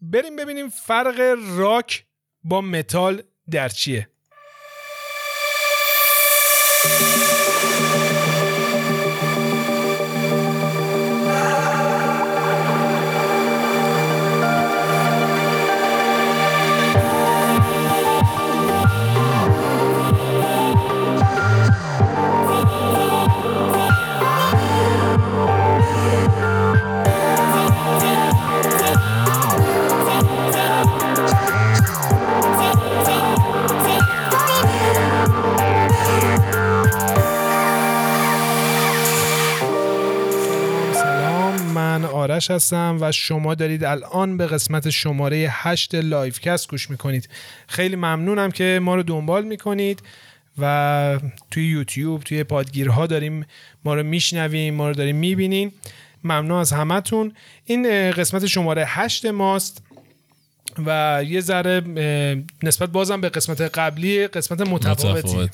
بریم ببینیم فرق راک با متال در چیه. آرش هستم و شما دارید الان به قسمت شماره 8 لایفکست گوش می‌کنید. خیلی ممنونم که ما رو دنبال می‌کنید و توی یوتیوب توی پادگیرها داریم ما رو میشنویم ما رو داریم می‌بینین. ممنون از همتون. این قسمت شماره 8 ماست و یه ذره نسبت بازم به قسمت قبلی قسمت متفاوتی.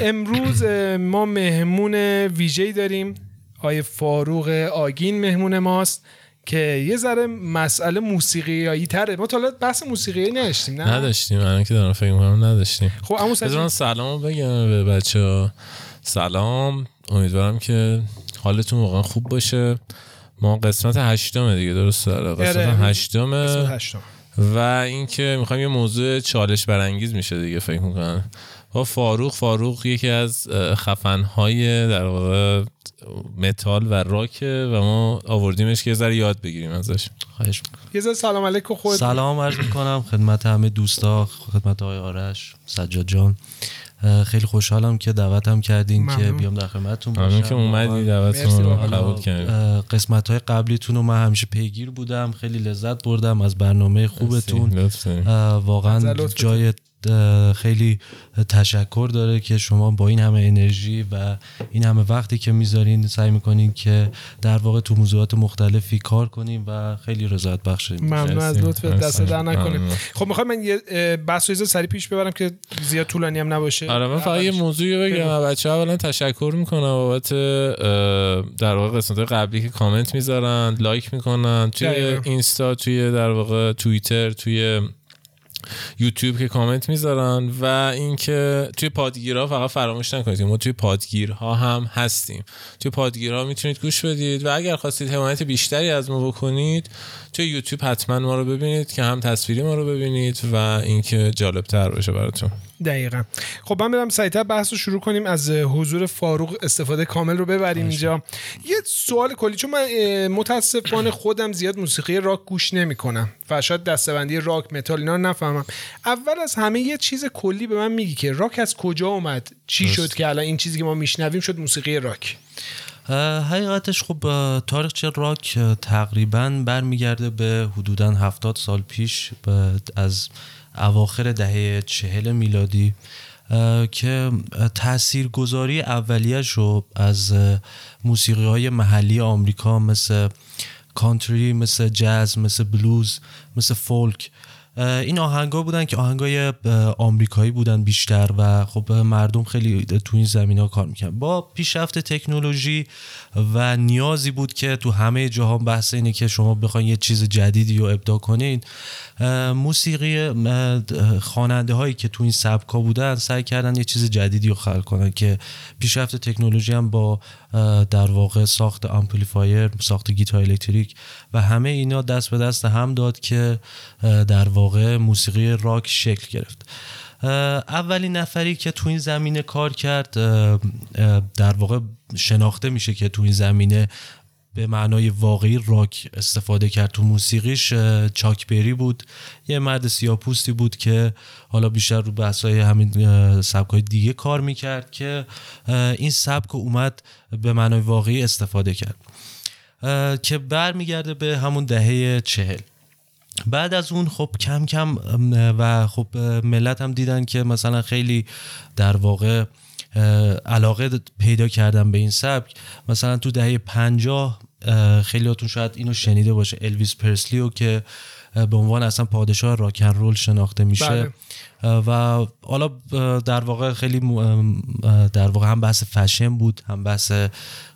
امروز ما مهمون ویژه‌ای داریم. آقای فاروق آگین مهمون ماست که یه ذره مسئله موسیقیایی تره. ما تا بحث موسیقی نداشتیم نه؟ نداشتیم. من که دارم فکر می‌کنم نداشتیم. خب اما سلام سلام بگم به بچه ها سلام. امیدوارم که حالتون واقعا خوب باشه. ما قسمت هشتمه دیگه درست داره قسمت آره، هشتمه. و اینکه می‌خوایم یه موضوع چالش برانگیز میشه دیگه فکر می‌کنم. با فاروق فاروق یکی از خفنهای در واقع متال و راکه و ما آوردیمش که یه ذره یاد بگیریم ازش. خواهش یه ذره سلام علیکم خود سلام عرض می‌کنم خدمت همه دوستا خدمت آقای آرش سجاد جان. خیلی خوشحالم که دعوتم کردین که بیام در خدمتتون باشم. که اومدی دعوتتون رو قبول کردین قسمت های قبلیتون رو من همیشه پیگیر بودم خیلی لذت بردم از برنامه خوبتون. واقعا جای خیلی تشکر داره که شما با این همه انرژی و این همه وقتی که می‌ذارین سعی می‌کنین که در واقع تو موضوعات مختلفی کار کنیم و خیلی رضایت بخش ممنون از لطف دست در نکنیم. خب می‌خوام من یه بحث و سری پیش ببرم که زیاد طولانی هم نباشه. آره من فقط یه موضوعی بگم. بچه ها اولا تشکر می‌کنم بابت در واقع قسمت قبلی که کامنت می‌ذارن لایک می‌کنن. توی اینستا توی در واقع توییتر توی یوتیوب که کامنت می‌ذارن و اینکه توی پادگیرها فقط فراموش نکنید. ما توی پادگیرها هم هستیم. توی پادگیرها می‌تونید گوش بدید و اگر خواستید حمایت بیشتری از ما بکنید توی یوتیوب حتما ما رو ببینید که هم تصویری ما رو ببینید و اینکه جالب تر باشه براتون. دقیقا. خب من برم سریعتر بحث رو شروع کنیم از حضور فاروق استفاده کامل رو ببریم اینجا. یه سوال کلی چون من متاسفانه خودم زیاد موسیقی راک گوش نمی‌کنم. و شاید دستبندی راک متال اینا نفهمم. اول از همه یه چیز کلی به من میگی که راک از کجا اومد؟ چی شد که الان این چیزی که ما میشنویم شد موسیقی راک؟ حقیقتش خب تاریخچه راک تقریبا برمیگرده به حدودا هفتاد سال پیش از اواخر دهه چهل میلادی که تأثیر گذاری اولیش رو از موسیقی های محلی آمریکا مثل کانتری مثل جاز مثل بلوز مثل فولک این آهنگا بودن که آهنگای آمریکایی بودن بیشتر و خب مردم خیلی تو این زمین ها کار می‌کنن با پیشرفت تکنولوژی و نیازی بود که تو همه جهان بحث اینه که شما بخواین یه چیز جدیدی رو ابداع کنین. موسیقی خواننده هایی که تو این سبکا بودن سعی کردن یه چیز جدیدی رو خلق کنن که پیشرفت تکنولوژی هم با در واقع ساخت amplifier ساخت گیتار الکتریک و همه اینا دست به دست هم داد که در واقع موسیقی راک شکل گرفت. اولین نفری که تو این زمینه کار کرد در واقع شناخته میشه که تو این زمینه به معنای واقعی راک استفاده کرد تو موسیقیش چاک بری بود. یه مرد سیاپوستی بود که حالا بیشتر رو بحثای همین سبک دیگه کار می‌کرد که این سبک اومد به معنای واقعی استفاده کرد. که برمیگرده به همون دهه چهل. بعد از اون خب کم کم و خب ملت هم دیدن که مثلا خیلی در واقع علاقه پیدا کردن به این سبک. مثلا تو دهه پنجاه خیلیاتون شاید اینو شنیده باشه. الویس پرسلیو که به عنوان اصلا پادشاه راکن رول شناخته میشه. بله. و حالا در واقع خیلی در واقع هم بحث فشن بود هم بحث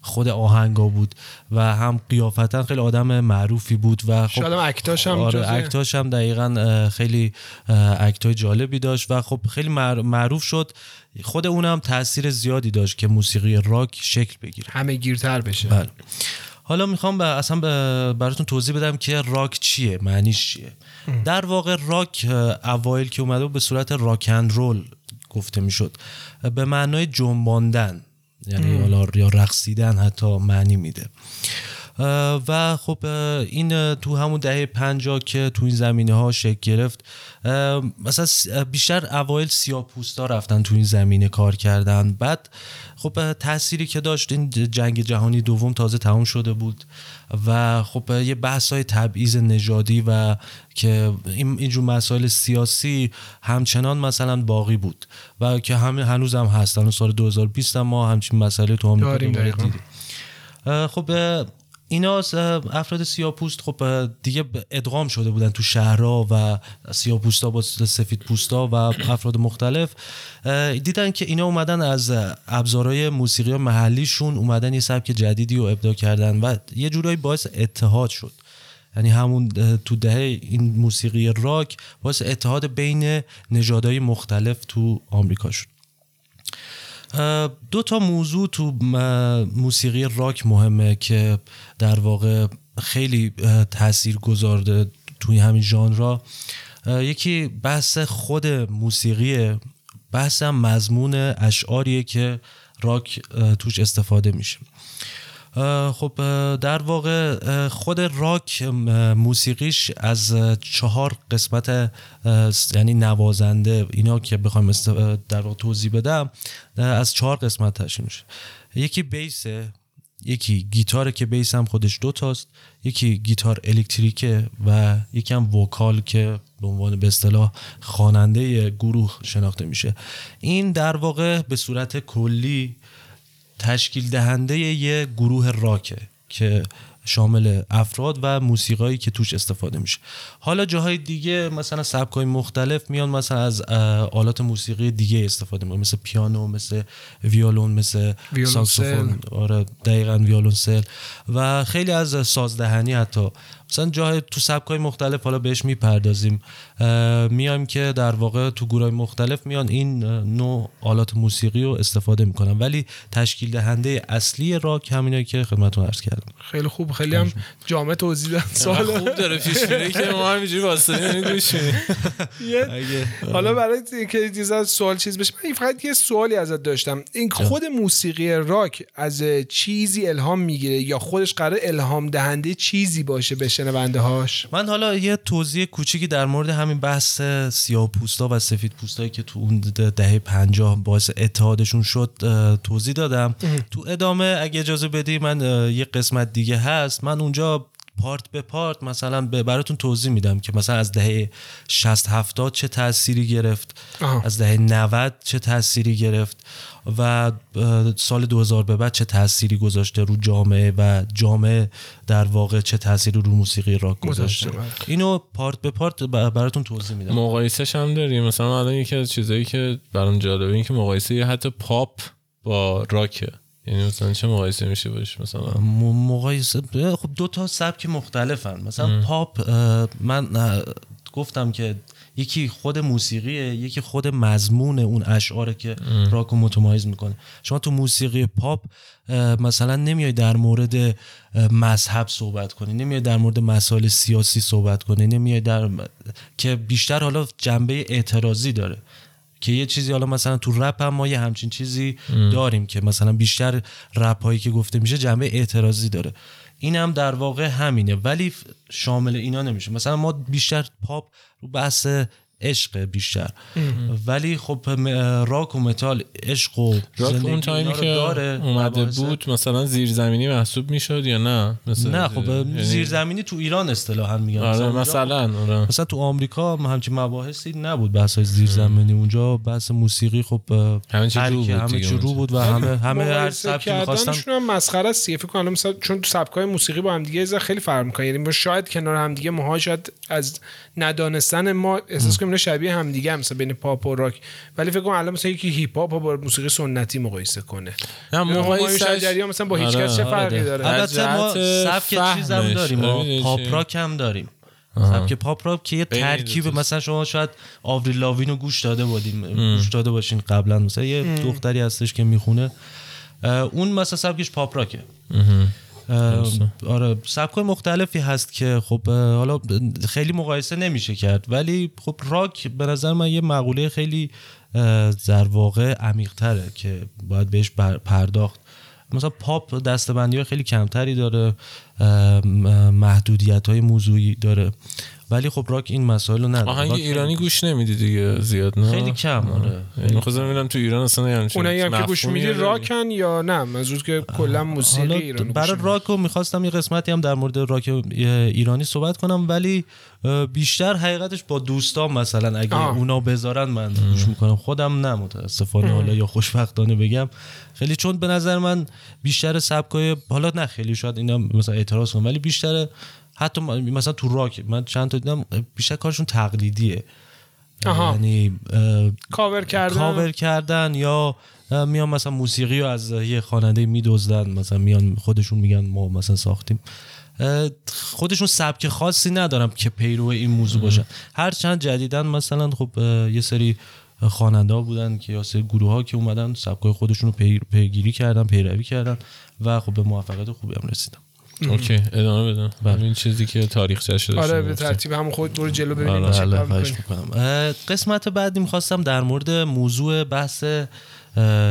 خود آهنگا بود و هم قیافتا خیلی آدم معروفی بود و خب اکتاش هم آره اکتاش هم دقیقا خیلی اکتای جالبی داشت و خب خیلی معروف شد. خود اونم تاثیر زیادی داشت که موسیقی راک شکل بگیره. همه گیرتر بشه. بله. حالا می‌خوام اصلا براتون توضیح بدم که راک چیه معنیش چیه. در واقع راک اوایل که اومده به صورت راک اند رول گفته می‌شد. به معنای جنباندن یعنی حالا یا رقصیدن حتی معنی میده. و خب این تو همون دهه پنجا که تو این زمینه ها شکل گرفت مثلا بیشتر اوایل سیاه پوستا رفتن تو این زمینه کار کردن. بعد خب تأثیری که داشت این جنگ جهانی دوم تازه تمام شده بود و خب یه بحث های تبعیض نژادی و که اینجور مسائل سیاسی همچنان مثلا باقی بود و که همه هنوز هم هستن سال 2020 هم ما همچین مسئله تو هم دیدیم. خب اینا افراد سیاپوست خب دیگه ادغام شده بودن تو شهرها و سیاپوستا با سفید پوستا و افراد مختلف. دیدن که اینا اومدن از ابزارهای موسیقی محلیشون اومدن یه سبک جدیدی رو ابداع کردن و یه جورایی باعث اتحاد شد. یعنی همون تو دهه این موسیقی راک باعث اتحاد بین نژادهای مختلف تو آمریکا شد. دو تا موضوع تو موسیقی راک مهمه که در واقع خیلی تاثیر گذارده توی همین ژانر یکی بحث خود موسیقی بحث مضمون اشعاریه که راک توش استفاده میشه. خب در واقع خود راک موسیقیش از چهار قسمت یعنی نوازنده اینا که بخوایم در واقع توضیح بدم از چهار قسمت تشکیل میشه. یکی بیسه یکی گیتاره که بیس هم خودش دو تاست یکی گیتار الکتریکه و یکی هم وکال که به عنوان به اصطلاح خواننده گروه شناخته میشه. این در واقع به صورت کلی تشکیل دهنده یه گروه راکه که شامل افراد و موسیقایی که توش استفاده میشه. حالا جاهای دیگه مثلا سبکای مختلف میان مثلا از آلات موسیقی دیگه استفاده می‌کنن مثل پیانو مثل ویولون مثل ساکسوفون. آره دقیقا ویولونسل و خیلی از سازدهنی حتی. مثلا جای تو سبکای مختلف حالا بهش می‌پردازیم. میایم که در واقع تو گروه مختلف میان این نوع آلات موسیقی رو استفاده می‌کنن. ولی تشکیل دهنده اصلی راک همینه که خدمتتون عرض کردم. خیلی خوب. خیلی هم جامع توضیح دادن سوال. خوب داره. پیش میره که ما همینجوری واسه گوش حالا برای اینکه چیزا سوال چیز بشه من فقط یه سوالی ازت داشتم. این خود موسیقی راک از چیزی الهام می‌گیره یا خودش قرار الهام دهنده چیزی باشه به شنونده هاش؟ من حالا یه توضیح کوچیکی در مورد همین بحث سیاه پوستا و سفید پوستایی که تو اون دهه پنجاه باعث اتحادشون شد توضیح دادم. تو ادامه اگه اجازه بدی من یه قسمت دیگه هست. من اونجا پارت به پارت مثلا براتون توضیح میدم که مثلا از دهه 60 70 چه تأثیری گرفت. از دهه 90 چه تأثیری گرفت. و سال 2000 به بعد چه تأثیری گذاشته رو جامعه و جامعه در واقع چه تأثیری رو موسیقی راک گذاشته بله. اینو پارت به پارت براتون توضیح میدم. مقایسهش هم داریم. مثلا الان یکی از چیزایی که برام جالبه این که مقایسه حتی پاپ با راکه. یعنی مثلا چه مقایسه میشه باش مثلا؟ مقایسه خب دو تا سبک مختلفن. مثلا پاپ من گفتم که یکی خود موسیقیه یکی خود مضمون اون اشعاره که راک متمایز می‌کنه. شما تو موسیقی پاپ مثلا نمیای در مورد مذهب صحبت کنی نمیای در مورد مسائل سیاسی صحبت کنی نمیای در که بیشتر حالا جنبه اعتراضی داره. که یه چیزی حالا مثلا تو رپ هم ما یه همچین چیزی داریم که مثلا بیشتر رپ هایی که گفته میشه جنبه اعتراضی داره. این هم در واقع همینه. ولی شامل اینا نمیشه. مثلا ما بیشتر پاپ رو بحث عشق بیشتر. ولی خب راک و متال عشق و راک اون تایمی که داره اومده بود مثلا زیرزمینی محسوب می‌شد یا نه؟ مثلا نه خب یعنی... زیرزمینی تو ایران اصطلاحا میگن. آره مثلا آره. مثلا تو آمریکا همچین مباحثی نبود بحث زیرزمینی. اونجا بحث موسیقی خب همه چی رو بود همه چی رو بود و همه همه هر سبکی می‌خواستن. مسخره است فکر کنم مثلا چون تو سبکای موسیقی با هم دیگه خیلی فرق می‌کنه. یعنی شاید کنار هم دیگه ماها شاید از ندانستن ما احساس کنیم شبیه هم دیگه مثلا بین پاپ و راک. ولی فکر کنم الان مثلا یکی هیپ هاپ با موسیقی سنتی مقایسه کنه. نه مقایسه مثلا با هیچ کس چه آره. فرقی داره؟ البته ما سبک چیزم داریم. ما پاپ راک هم داریم. سبک پاپ راک که یه ترکیب مثلا شما شاید آوریل لاوین رو گوش داده بودیم. گوش داده باشین قبلا. مثلا یه دختری هستش که می‌خونه. اون مثلا سبکش پاپ راکه. آره سبکای مختلفی هست که خب حالا خیلی مقایسه نمیشه کرد ولی خب راک به نظر من یه مقوله خیلی در واقع عمیق تره که باید بهش پرداخت. مثلا پاپ دستبندی های خیلی کمتری داره محدودیت های موضوعی داره. ولی خب راک این مسائل رو نداره. آهنگ ایرانی گوش نمیدی دیگه زیاد نه؟ خیلی کم آره. یعنی خواستم ببینم تو ایران اصلا یعنی اونایی هم که گوش میدی راکن یا نه؟ منظور که کلا موسیقی ایرانی برای راک رو می‌خواستم یه قسمتی هم در مورد راک ایرانی صحبت کنم ولی بیشتر حقیقتش با دوستان مثلا اگه آه. اونا بذارن من گوش می‌کنم. خودم نه متاسفانه. حالا یا خوشبختانه بگم. خیلی چون به نظر من بیشتر سبکای حالا نه خیلی شاید اینا مثلا اعتراض کنم ولی بیشتر حتی مثلا تو راک من چند تا دیدم بیشتر کارشون تقلیدیه. یعنی کاور کردن. کاور کردن یا میان مثلا موسیقی رو از یه خواننده میدزدن مثلا میان خودشون میگن ما مثلا ساختیم. خودشون سبک خاصی ندارم که پیرو این موضوع باشن هر چند جدیدن مثلا خب یه سری خواننده ها بودن که یه سری گروه ها که اومدن سبکای خودشون رو پیگیری کردن پیروی کردن و خب به موفقیت خوبی هم رسیدن. okay ادامه بدم بله. این چیزی که تاریخ شده آره به ترتیب همون خود برو جلو ببینیم آره. قسمت بعدی می‌خواستم در مورد موضوع بحث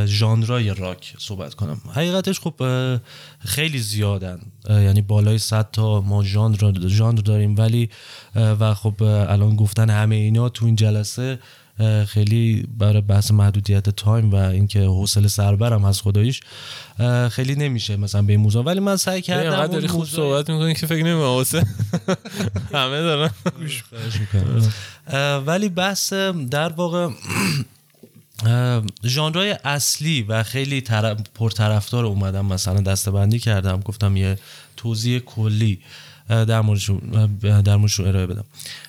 ژانرای راک صحبت کنم. حقیقتش خب خیلی زیادن. یعنی بالای 100 تا ما ژانر ژانر داریم ولی و خب الان گفتن همه اینا تو این جلسه خیلی برای بحث محدودیت تایم و اینکه حوصله سربرم از خداییش خیلی نمیشه مثلا به این موضوع. ولی من سعی کردم داری خوب صحبت می‌کنی که فکر نمی همه دارن. ولی بحث در واقع ژانرهای اصلی و خیلی پرطرفدار اومدم مثلا دستبندی کردم گفتم یه توضیح کلی. در موردشون در موردشون ارائه بدم.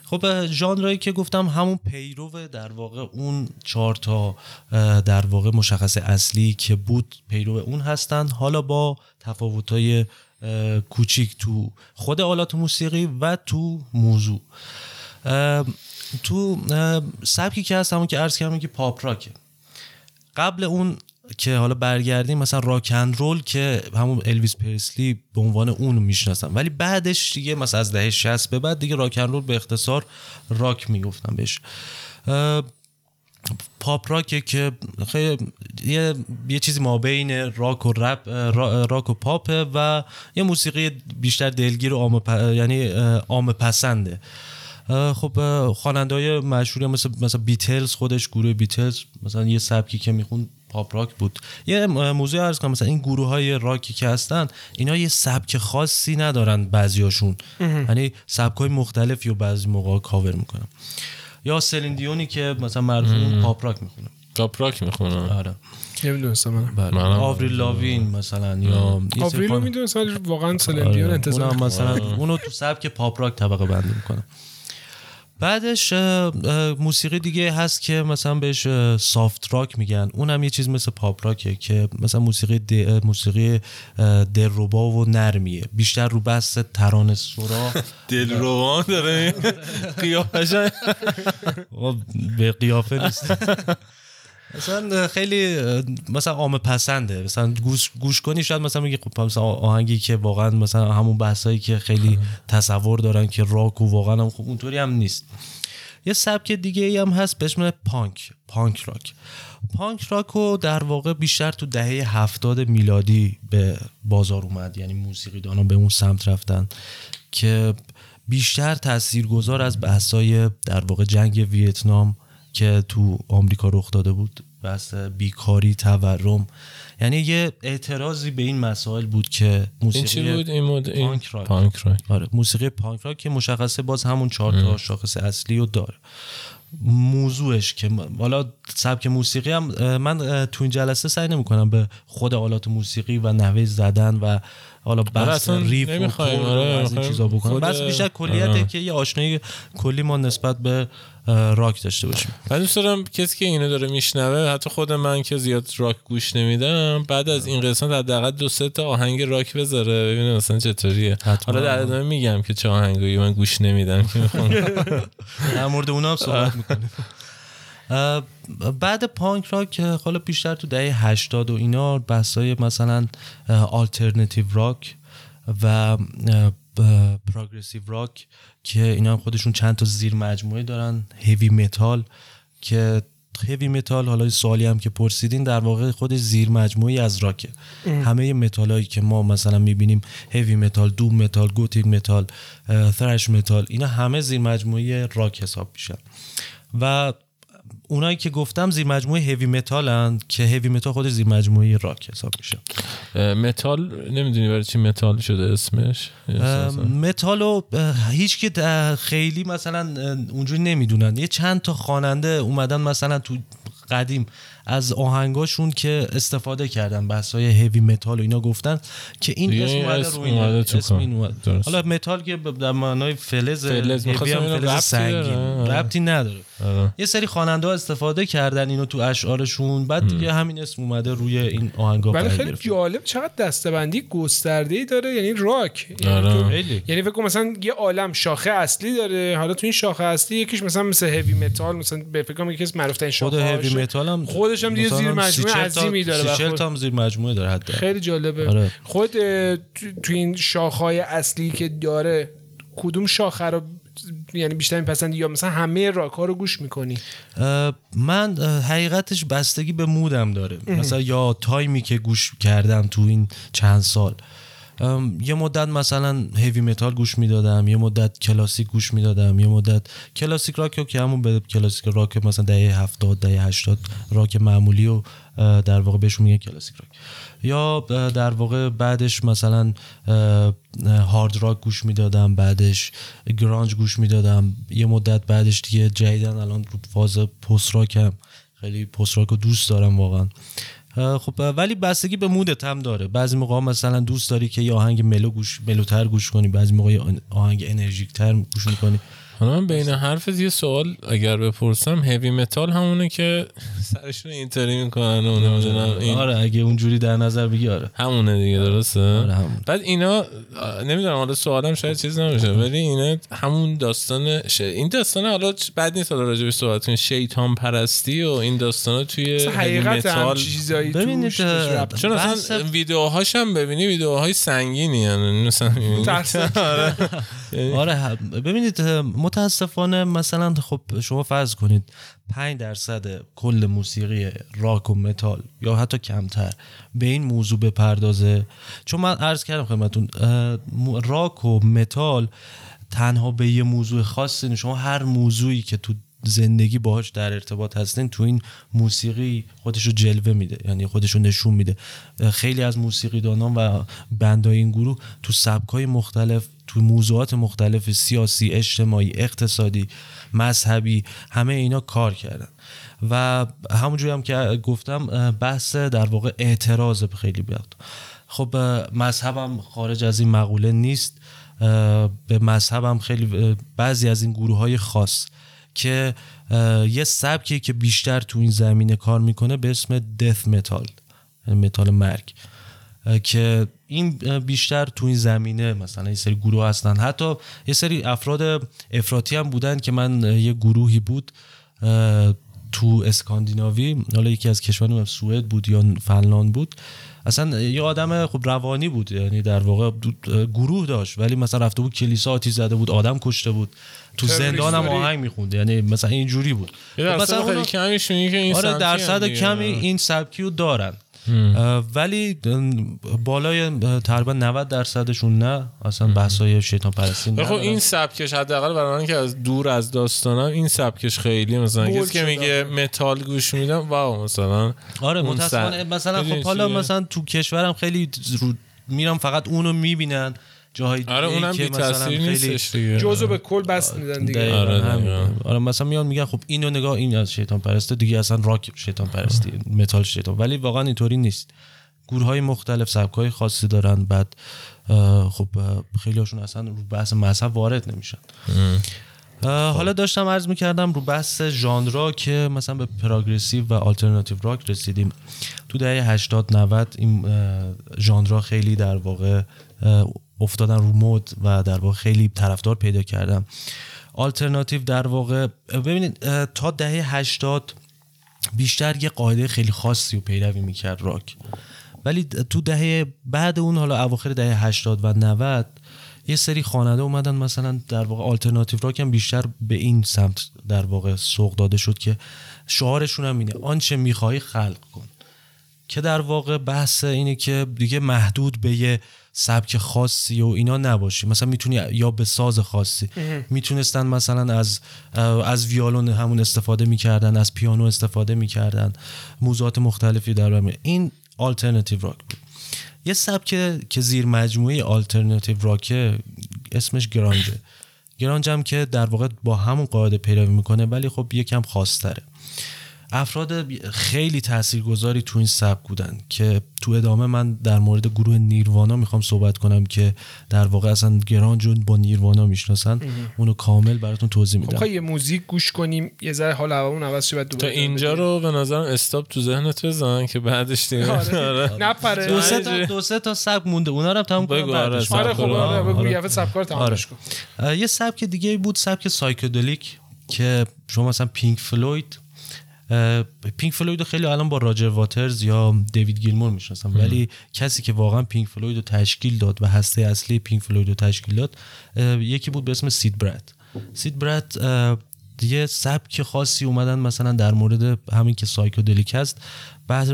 خب ژانرایی که گفتم همون پیرو در واقع اون چهار تا در واقع مشخص اصلی که بود پیرو اون هستن. حالا با تفاوت‌های کوچیک تو خود آلات موسیقی و تو موضوع. تو سبکی که هست همون که عرض کردم که پاپ راکه. قبل اون که حالا برگردیم مثلا راک اند رول که همون الویس پرسلی به عنوان اون می‌شناسن ولی بعدش دیگه مثلا از دهه 60 به بعد دیگه راک اند رول به اختصار راک می‌گفتن بهش. پاپ راک که خیلی یه, یه چیزی ما بین راک و رپ راک و پاپه و یه موسیقی بیشتر دلگیر و عام یعنی عام پسنده. خب خواننده های مشهوری مثل مثلا بیتلز خودش گروه بیتلز مثلا یه سبکی که میخون پاپ راک بود. یه موضوع عرض کنم مثلا این گروه های راکی که هستن اینا یه سبک خاصی ندارن بعضیاشون. یعنی سبک های مختلفی و بعضی موقع کاور می‌کنن. یا سلن دیونی که مثلا مرحوم پاپ راک می‌خونه. پاپ راک می‌خونه. آره. نمی‌دونستم من. بله. آوریل لاوین مثلا یا آوریل رو می‌دونستم واقعا سلن دیون آره. انتظار مثلا اونو تو سبک پاپ راک طبقه بندی می‌کنه بعدش موسیقی دیگه هست که مثلا بهش soft rock میگن. اونم یه چیز مثل پاپ راکه که مثلا موسیقی د... موسیقی دلربا و نرمیه. بیشتر رو بس ترانه سورا دلربا داره. قیافه به قیافه نیست. مثلا خیلی مثلا عام پسنده. مثلا گوش, گوش کنی شاید مثلا میگه خب مثلا آهنگی که واقعا مثلا همون بحثایی که خیلی تصور دارن که راک و واقعا هم خب اونطوری هم نیست. یه سبک دیگه ای هم هست به اسم پانک پانک راک. پانک راک رو در واقع بیشتر تو دهه هفتاد میلادی به بازار اومد. یعنی موسیقی دانا به اون سمت رفتن که بیشتر تاثیرگذار از بحثای در واقع جنگ ویتنام که تو آمریکا رخ داده بود بحث بیکاری تورم. یعنی یه اعتراضی به این مسائل بود که موسیقی این چی بود؟ این مود این پانک راک. پانک راک. آره موسیقی پانک راک که مشخصه باز همون چهار تا شاخص اصلی رو داره. موضوعش که حالا سبک موسیقی هم من تو این جلسه سعی نمی کنم به خود آلات موسیقی و نحوه زدن و حالا آره، بحث ریف و آره از این چیزا بکنم. بس بیشتر کلیته. که یه آشنایی کلی ما نسبت به راک داشته باشیم. من دوست دارم کسی که اینو داره میشنوه حتی خود من که زیاد راک گوش نمیدم بعد از این قسمت حداقل دو سه تا آهنگ راک بذاره ببینه مثلا چطوریه. حالا در ادامه میگم که چه آهنگایی من گوش نمیدم. که می‌خوام در مورد اونها هم صحبت می‌کنیم. بعد پانک راک حالا بیشتر تو دهه 80 و اینا بحثای مثلا alternative rock و progressive rock که اینا هم خودشون چند تا زیر مجموعه دارن heavy metal که heavy metal حالا سوالی هم که پرسیدین در واقع خودش زیر مجموعه‌ای از راکه. همه متال هایی که ما مثلا می‌بینیم heavy metal doom metal gothic metal thrash metal اینا همه زیر مجموعه راک حساب میشن. و اونایی که گفتم زیر مجموعه heavy metal ن که heavy metal خود زیر مجموعه راک حساب میشه. متال نمی‌دونی برای چی متال شده اسمش؟ متالو هیچ که خیلی مثلا اونجوری نمی‌دونن. یه چند تا خواننده اومدن مثلا تو قدیم از آهنگاشون که استفاده کردن بحثای heavy metal و اینا گفتن که این اسم اومده رو این اسم این حالا متال که در معنای فلز فلز فلز سنگین. ربطی نداره. آره. یه سری خواننده ها استفاده کردن اینو تو اشعارشون. بعد دیگه همین اسم اومده روی این آهنگا ولی خیلی جالب چقدر دسته‌بندی گسترده ای داره. یعنی راک. یعنی, آره. یعنی فکر مثلا یه عالم شاخه اصلی داره. حالا تو این شاخه اصلی یکیش مثلا مثل heavy metal مثلا به فکر کنم یکی از معروف ترین شاخه خود heavy metal هم خودش هم دیگه زیر مجموعه عظیمی داره خود... تا زیر مجموعه داره حتی خیلی جالبه. آره. خود تو این شاخهای اصلی که داره کدوم شاخه رو یعنی بیشتر میپسندی یا مثلا همه راک ها رو گوش می‌کنی؟ من حقیقتش بستگی به مودم داره. مثلا یا تایمی که گوش کردم تو این چند سال. یه مدت مثلا heavy metal گوش می‌دادم یه مدت کلاسیک گوش می‌دادم یه مدت classic rock که همون به classic rock مثلا دهه 70 دهه 80 راک معمولی و در واقع بهشون میگن classic rock. یا در واقع بعدش مثلا hard rock گوش می‌دادم بعدش گرانج گوش می‌دادم. یه مدت بعدش دیگه جدیدن الان رو فاز پست راکم خیلی پست راک رو دوست دارم واقعا. خب ولی بستگی به مودت هم داره. بعضی موقع مثلا دوست داری که یه آهنگ ملو گوش ملوتر گوش کنی بعضی موقع آهنگ انرژیک تر گوش می‌کنی. حالا من بین حرف یه سوال اگر بپرسم هیوی متال همونه که سرشون اینطوری می‌کنن و نمی‌دونم این آره اگه اونجوری در نظر بگی آره. همونه دیگه درسته؟ آره همونه. بعد اینا نمی‌دونم حالا سوالم شاید چیز نمیشه ولی اینا همون داستان ش... این داستان حالا بعد نیست حالا راجع به صحبت کنیم شیطان پرستی و این داستان توی حقیقت هم چیزایی ببینید چون اصلا ویدیوهاش هم ببینی ویدیوهای سنگینی یعنی مثلا آره آره ببینید متاسفانه مثلا خب شما فرض کنید 5 درصد کل موسیقی راک و متال یا حتی کمتر به این موضوع بپردازه. چون من عرض کردم خدمتون راک و متال تنها به یه موضوع خاصی شما هر موضوعی که تو زندگی باهاش در ارتباط هستین تو این موسیقی خودشو جلوه میده یعنی خودشو نشون میده. خیلی از موسیقی دانان و بندای این گروه تو سبکای مختلف تو موضوعات مختلف سیاسی اجتماعی اقتصادی مذهبی همه اینا کار کردن. و همونجوری هم که گفتم بحث در واقع اعتراض خیلی زیاد. خب مذهبم خارج از این مقوله نیست. به مذهبم خیلی بعضی از این گروه های خاص که یه سبکی که بیشتر تو این زمینه کار می‌کنه به اسم death metal یعنی متال مرگ که این بیشتر تو این زمینه مثلا یه سری گروه هستن. حتی یه سری افراد افراطی هم بودن که من یه گروهی بود تو اسکاندیناوی. حالا یکی از کشورها سوئد بود یا فنلاند بود. اصلا یه آدم خب روانی بود یعنی در واقع گروه داشت. ولی مثلا رفته بود کلیسا آتیش زده بود آدم کشته بود. تو زندان هم آهنگ می‌خوند. یعنی مثلا اینجوری بود. خب مثلا خیلی کمی که این آره درصد کمی این سبکی رو دارن. ولی بالای تقریبا 90 درصدشون نه. اصلا بحثای شیطان پرستی خب این سبکش حداقل برای من که از دور از داستانم این سبکش خیلی مثلا کسی که میگه متال گوش میدم واو مثلا آره متاسفانه مثلا خب حالا مثلا تو کشورم خیلی میرم فقط اونو می‌بینن. جاهای آره اونم بی تاثیر نیستش دیگه. جزو به کل بس میدن دیگه. آره, آره, آره مثلا میان میگن خب اینو نگاه این از شیطان پرسته دیگه اصلا راک شیطان پرستی متال شیطان. ولی واقعا اینطوری نیست. گروه های مختلف سبک های خاصی دارن بعد خب خیلی هاشون اصلا رو بحث مذهب وارد نمیشن. حالا داشتم عرض می‌کردم رو بحث ژانرا که مثلا به پراگرسیو و آلترناتیو راک رسیدیم. تو دهه 80 90 این ژانرا خیلی در واقع افتادن رو مد و در واقع خیلی طرفدار پیدا کردم. آلترناتیو در واقع ببینید تا دهه 80 بیشتر یه قاعده خیلی خاصی رو پیروی می‌کرد راک. ولی تو دهه بعد اون حالا اواخر دهه 80 و 90 یه سری خواننده اومدن مثلا در واقع آلترناتیو راک هم بیشتر به این سمت در واقع سوق داده شد که شعارشون هم اینه آنچه می‌خوای خلق کن. که در واقع بحث اینه که دیگه محدود به یه سبک خاصی و اینا نباشی. مثلا می‌تونی یا به ساز خاصی. می‌تونستن مثلا از از ویالون همون استفاده می‌کردن از پیانو استفاده می‌کردن موضوعات مختلفی در این آلترناتیو راک بود. یه سبک که زیر مجموعه آلترناتیو راک اسمش گرانجه. گرانج هم که در واقع با همون قاعده پیروی می‌کنه ولی خب یکم خاصتره. افراد خیلی تاثیرگذاری تو این سبک بودن که تو ادامه من در مورد گروه نیروانا می‌خوام صحبت کنم که در واقع اصلا گرانجون با نیروانا می‌شناسن. اونو کامل براتون توضیح میدم. خب یه موزیک گوش کنیم یه ذره حال هوامون عوض شه بعد تا اینجا رو به نظرم stop تو ذهنت بزن که بعدش دیگه. آره. آره. نپره. دو سه تا دو سه تا سبک مونده. اونا رو تموم کنم بعدش. آره خب آره بگو یه سبکا رو تمامش کن. یه سبک دیگه بود سبک psychedelic که شما مثلا پینک فلوید پینک فلوید خیلی الان با راجر واترز یا دیوید گیلمور می‌شناسم. ولی کسی که واقعا پینک فلوید رو تشکیل داد و هسته اصلی پینک فلوید رو تشکیل داد یکی بود به اسم سید برد سید برد یه سبک خاصی اومدن مثلا در مورد همین که سایکودلیک هست.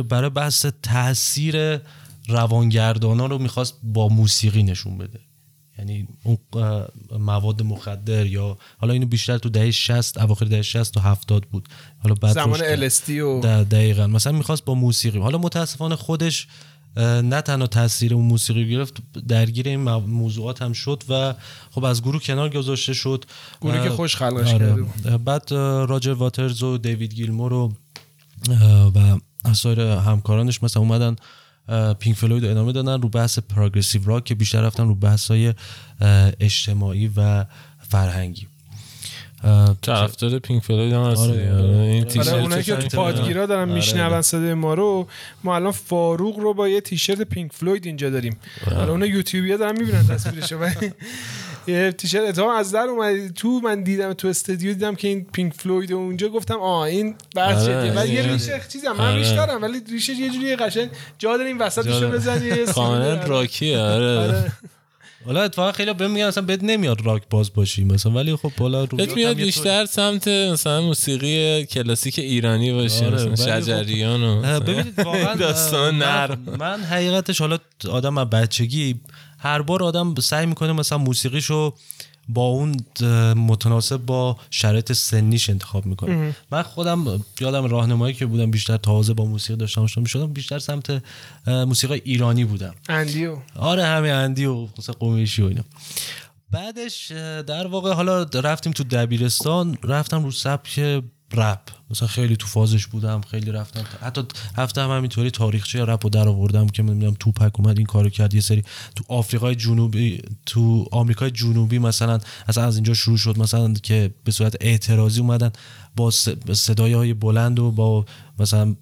برای بحث تاثیر روانگردان ها رو می‌خواست با موسیقی نشون بده. یعنی اون مواد مخدر یا حالا اینو بیشتر تو دهه 60 اواخر دهه 60 تا 70 بود. حالا بعد زمان LSD و دقیقا. مثلا می‌خواست با موسیقی. حالا متاسفانه خودش نه تنها تاثیر اون موسیقی گرفت درگیر این موضوعات هم شد و خب از گروه کنار گذاشته شد. گروهی که خودش خلقش آره. بعد راجر واترز و دیوید گیلمور و و سایر همکارانش مثلا اومدن پینک فلوید ادامه دادن رو بحث progressive rock که بیشتر رفتن رو بحث های اجتماعی و فرهنگی طرفدار پینک فلوید هم هستی آره. آره. این آره اونایی که تو پادگیرا دارن آره. میشنون صدای ما رو ما الان فاروق رو با یه تیشرت پینک فلوید اینجا داریم حالا اون یوتیوبیا دارن می‌بینن تصویرشو یه تیشرت اتفاقا از در اومد. تو من دیدم تو استودیو دیدم که این پینک فلوید و اونجا گفتم آه این بحث آره ولی یه ریش چیزم من آره. ریش دارم ولی ریشه یه جوری قشنگ جا داریم وسطشو بزنی کاملا راکی آره, آره. حالا اتفاقا خیلی بهم میگن مثلا بهت نمیاد راک باز باشی مثلا ولی خب حالا رو بهت میاد بیشتر سمت مثلا موسیقی کلاسیک ایرانی باشه آره مثلا خب شجریان و ببینید واقعا داستان نرم. من حقیقتش حالا آدم از بچگی هر بار آدم سعی می‌کنه مثلا موسیقیشو با اون متناسب با شرایط سنیش انتخاب می‌کنه. من خودم یادم راهنمایی که بودم بیشتر تازه با موسیقی داشتم آشنا می‌شدم بیشتر سمت موسیقی ایرانی بودم. اندیو آره همه اندیو مثلا قومیشی و اینا. بعدش در واقع حالا رفتیم تو دبیرستان رفتم رو سبک رپ. مثلا خیلی تو فازش بودم خیلی رفتم. حتی هفته هم همینطوری تاریخچه رپ رو در آوردم که نمی‌دونم توپک اومد این کارو کرد. یه سری تو آفریقای جنوبی تو آمریکای جنوبی مثلا اصلا از اینجا شروع شد. مثلا که به صورت اعتراضی اومدن با صدای های بلند و با مثلا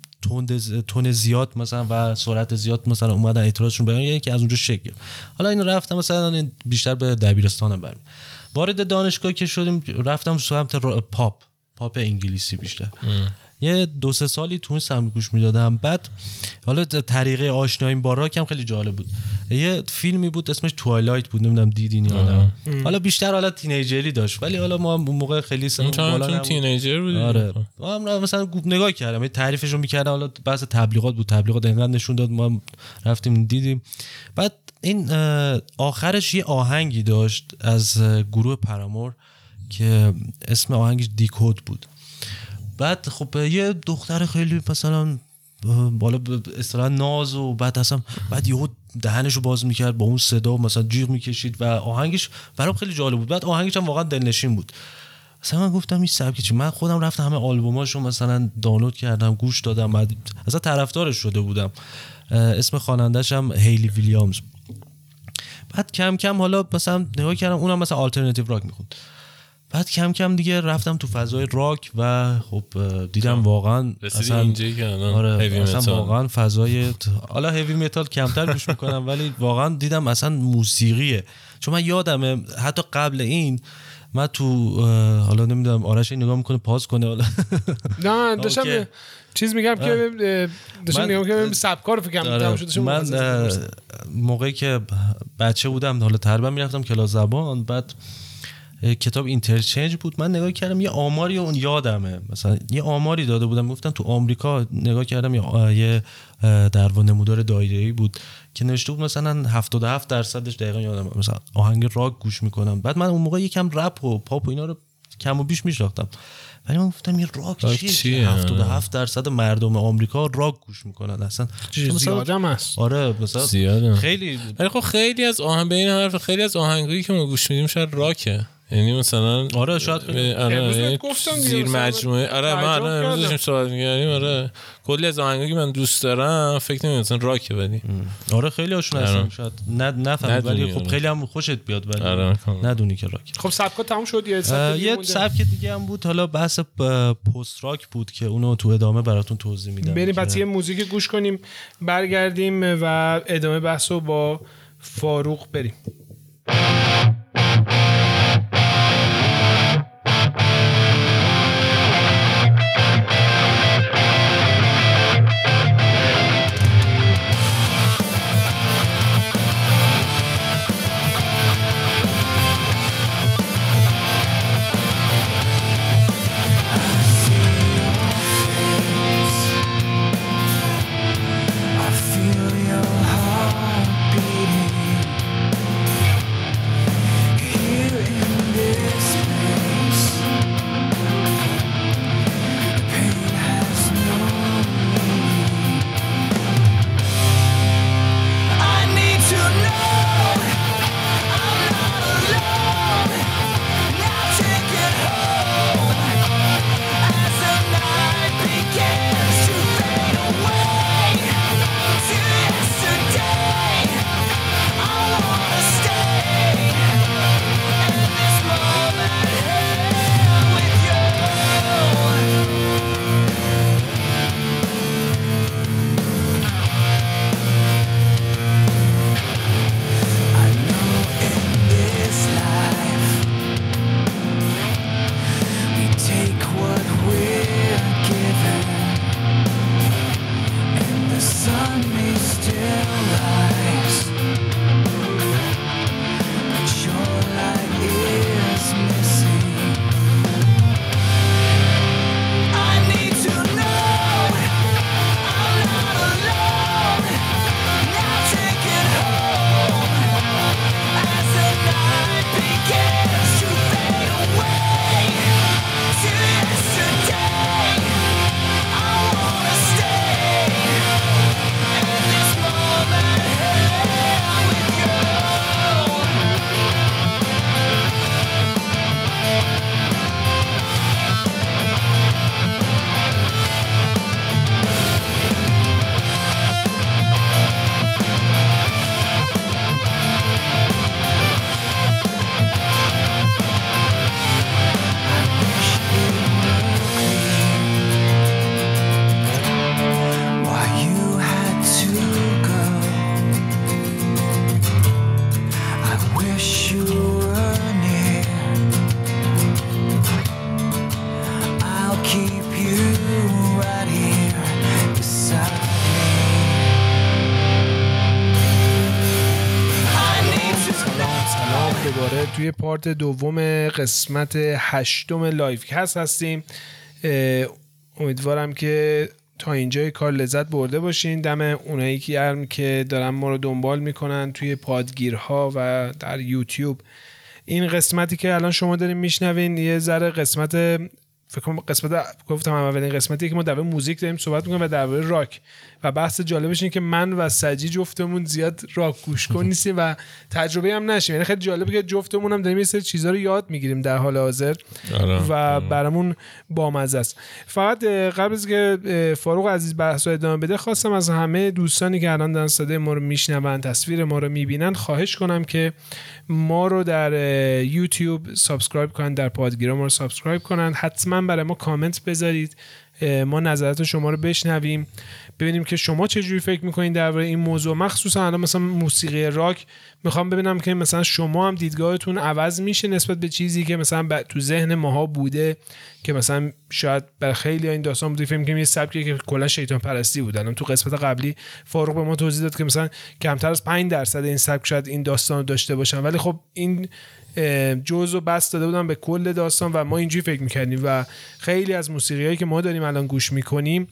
تون زیاد مثلا و سرعت زیاد مثلا اومدن اعتراضشون بیان. یعنی که از اونجا شکل حالا اینو رفتم مثلا بیشتر به دبیرستانم برم وارد دانشگاه که شدیم رفتم سمت پاپ. پاپ انگلیسی بیشتر. یه دو سه سالی تونستم گوش می‌دادم. بعد حالا طریقه آشناییم با راک هم خیلی جالب بود. یه فیلمی بود اسمش توایلایت بود. نمی‌دونم دیدین یا حالا بیشتر حالا teenager ی داشت. ولی حالا ما اون موقع خیلی سن بالا teenager بود آره. ما مثلا نگاه کردم. تعریفش رو می‌کردم. حالا بحث تبلیغات بود. تبلیغات انقدر نشون داد. ما رفتیم دیدیم. بعد این آخرش یه آهنگی داشت از گروه پرامور که اسم آهنگش دیکود بود. بعد خب یه دختر خیلی مثلا بالا اصطلاح ناز و بعد اصلا بعد یهو دهنش رو باز می‌کرد با اون صدا مثلا جیغ می‌کشید و آهنگش برام خیلی جالب بود. بعد آهنگش هم واقعا دلنشین بود. مثلا من گفتم این سبکی چی؟ من خودم رفتم همه آلبوماشو مثلا دانلود کردم گوش دادم بعد اصلا طرفدارش شده بودم. اسم خواننده‌ش هم هیلی ویلیامز. بعد کم کم حالا مثلا نگاه کردم اونم مثلا alternative rock می‌خوند. بعد کم کم دیگه رفتم تو فضای راک و خب دیدم خب، واقعا اصلا آره اصلا واقعا فضای حالا heavy metal کمتر گوش می‌کنم ولی واقعا دیدم اصلا موسیقیه. چون من یادمه حتی قبل این من تو حالا نمی‌دونم آرش نگاه می‌کنه pause کنه حالا. نه داشتم چیز میگم که داشتم میگم که سبکار رو فکر کنم من موقعی که بچه بودم حالا تقریبا می‌رفتم کلاس زبان بعد کتاب اینترچنج بود. من نگاه کردم یه آماری اون یادمه. مثلا یه آماری داده بودم. گفتن تو آمریکا نگاه کردم یه در نمودار دایره‌ای بود که نوشته بود مثلا 77 درصدش دقیقا یادم مثلا آهنگ راک گوش می‌کنم. بعد من اون موقع یکم رپ و پاپ و اینا رو کم و بیش میشناختم. ولی من گفتم این راک, راک چیه, چیه؟ 77 درصد مردم آمریکا راک گوش می‌کنن اصلا. زیادم هست آره مثلا زیاده. خیلی ولی خب خیلی از آهنگ به این حرف خیلی از آهنگایی که ما گوش میدیم شاید راکه. یعنی مثلا آره شاید آره یعنی زیر مجموعه آره ما الان امروز داشتیم صحبت می‌کردیم آره. کلی از آهنگایی که من دوست دارم فکر نمی‌کنم مثلا راک ولی. آره خیلی هاشون هستن شاید. نه نفهم ولی خب آره. خیلی هم خوشت بیاد ولی آره ندونی که راک خب سبکا تموم شد یه سبک دیگه هم بود حالا بحث پست راک بود که اونو تو ادامه براتون توضیح میدم بریم بعد یه موزیک گوش کنیم برگردیم و ادامه بحثو با فاروق بریم. part دوم قسمت هشتم لایف کست هستیم. امیدوارم که تا اینجای کار لذت برده باشین. دم اونایی که که دارن ما رو دنبال می‌کنن توی پادگیرها و در یوتیوب. این قسمتی که الان شما دارین میشنوین یه ذره قسمت فکر کنم قسمت گفتم اولین قسمتی که ما در موزیک داریم صحبت می‌کنیم و در راک. و بحث جالبش اینه که من و سجی جفتمون زیاد راک گوش کن نیستیم و تجربه هم نشیم. یعنی خیلی جالبه که جفتمون هم داریم یه سری چیزا رو یاد می‌گیریم در حال حاضر آره. و برامون بامزه است. فقط قبل از که فاروق عزیز بحث رو ادامه بده خواستم از همه دوستانی که الان دارن صدای ما رو میشنون تصویر ما رو می‌بینن خواهش کنم که ما رو در یوتیوب subscribe کنن در پادگیرا ما رو subscribe کنن. حتما برای ما کامنت بذارید. ما نظرات شما رو بشنویم. ببینیم که شما چه جوری فکر می‌کنین درباره این موضوع. مخصوصا الان مثلا موسیقی راک می‌خوام ببینم که مثلا شما هم دیدگاهتون عوض میشه نسبت به چیزی که مثلا تو ذهن ماها بوده که مثلا شاید بر خیلی این داستان بوده. فکر کنیم یه سبکی که کلا شیطان پرستی بود. الان تو قسمت قبلی فاروق به ما توضیح داد که مثلا کمتر از 5 درصد این سبک شاید این داستان رو داشته باشن. ولی خب این جزء بس داده بودن به کل داستان و ما اینجوری فکر می‌کردیم و خیلی از موسیقی هایی که ما داریم الان گوش می‌کنیم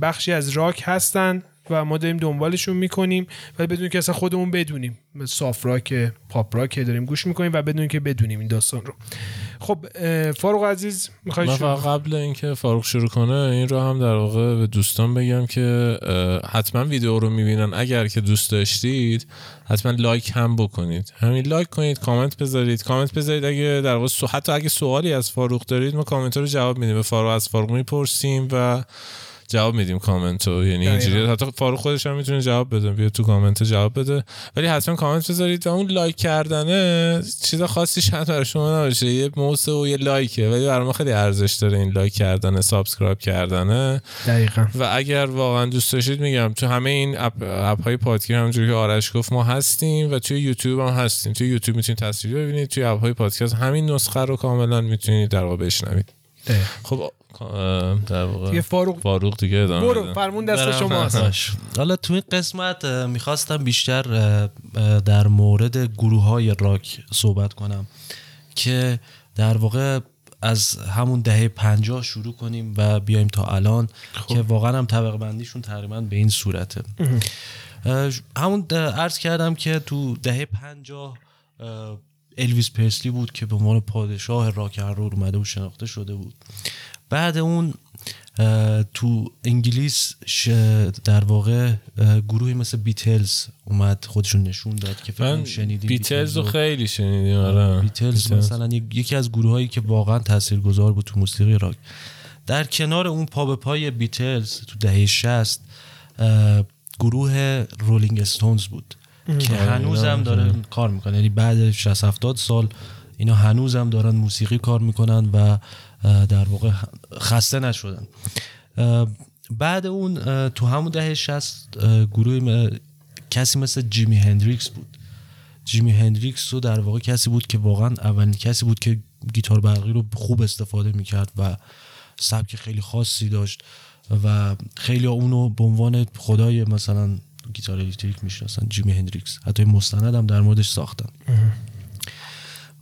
بخشی از راک هستن. و ما داریم دنبالشون می‌کنیم و بدون که اصلا خودمون بدونیم. soft rock pop rock داریم گوش می‌کنیم و بدون که بدونیم این داستان رو. خب فاروق عزیز می‌خوای قبل اینکه فاروق شروع کنه این رو هم در واقع به دوستان بگم که حتما ویدیو رو می‌بینن. اگر که دوست داشتید حتما لایک هم بکنید. همین لایک کنید کامنت بذارید. کامنت بذارید اگه در واقع حتی اگه سوالی از فاروق دارید ما کامنت رو جواب میدیم. به فاروق از فاروق می‌پرسیم و جواب میدیم کامنت رو یعنی اینجوری. حتی فاروق خودش هم می‌تونه جواب بده. بیا تو کامنت جواب بده. ولی حتما کامنت بذارید. و اون لایک کردنه چیز خاصی شاید برای شما نباشه. یه موسه و یه لایکه. ولی برای ما خیلی ارزش داره این لایک کردنه subscribe کردنه. دقیقا. و اگر واقعا دوست داشتید میگم تو همه این اپ, اپ های پادکست همونجوری که آرش گفت ما هستیم و توی یوتیوب هم هستیم. توی یوتیوب می‌تونید تصویر ببینید. توی اپ های پادکست همین نسخه رو کاملا می‌تونید در واقع بشنوید. خب در واقع فاروق فاروق دیگه برو فرمون دست شما حالا تو این قسمت می‌خواستم بیشتر در مورد گروه های راک صحبت کنم که در واقع از همون دهه پنجاه شروع کنیم و بیایم تا الان خب. که واقعا هم طبق بندیشون تقریبا به این صورته. همون عرض کردم که تو دهه پنجاه الویس پرسلی بود که به عنوان پادشاه راک رو اومده و شناخته شده بود. بعد اون تو انگلیس در واقع گروهی مثل بیتلز اومد خودشون نشون داد که فکر شنیدیم بیتلز رو خیلی شنیدیم آره. بیتلز, مثلا یکی از گروه هایی که واقعا تاثیرگذار بود تو موسیقی راک. در کنار اون پا به پای بیتلز تو دهه 60 گروه رولینگ استونز بود که هنوزم داره کار می‌کنه یعنی بعد 60 70 سال اینا هنوزم دارن موسیقی کار می‌کنن و در واقع خسته نشدن بعد اون تو همون دهه 60 گروه کسی مثل جیمی هندریکس بود. جیمی هندریکس رو در واقع کسی بود که واقعا اولین کسی بود که گیتار برقی رو خوب استفاده می‌کرد و سبک خیلی خاصی داشت و خیلی اونو به عنوان خدای مثلا گیتار الکتریک می‌شناسن جیمی هندریکس. حتی مستند هم در موردش ساختن.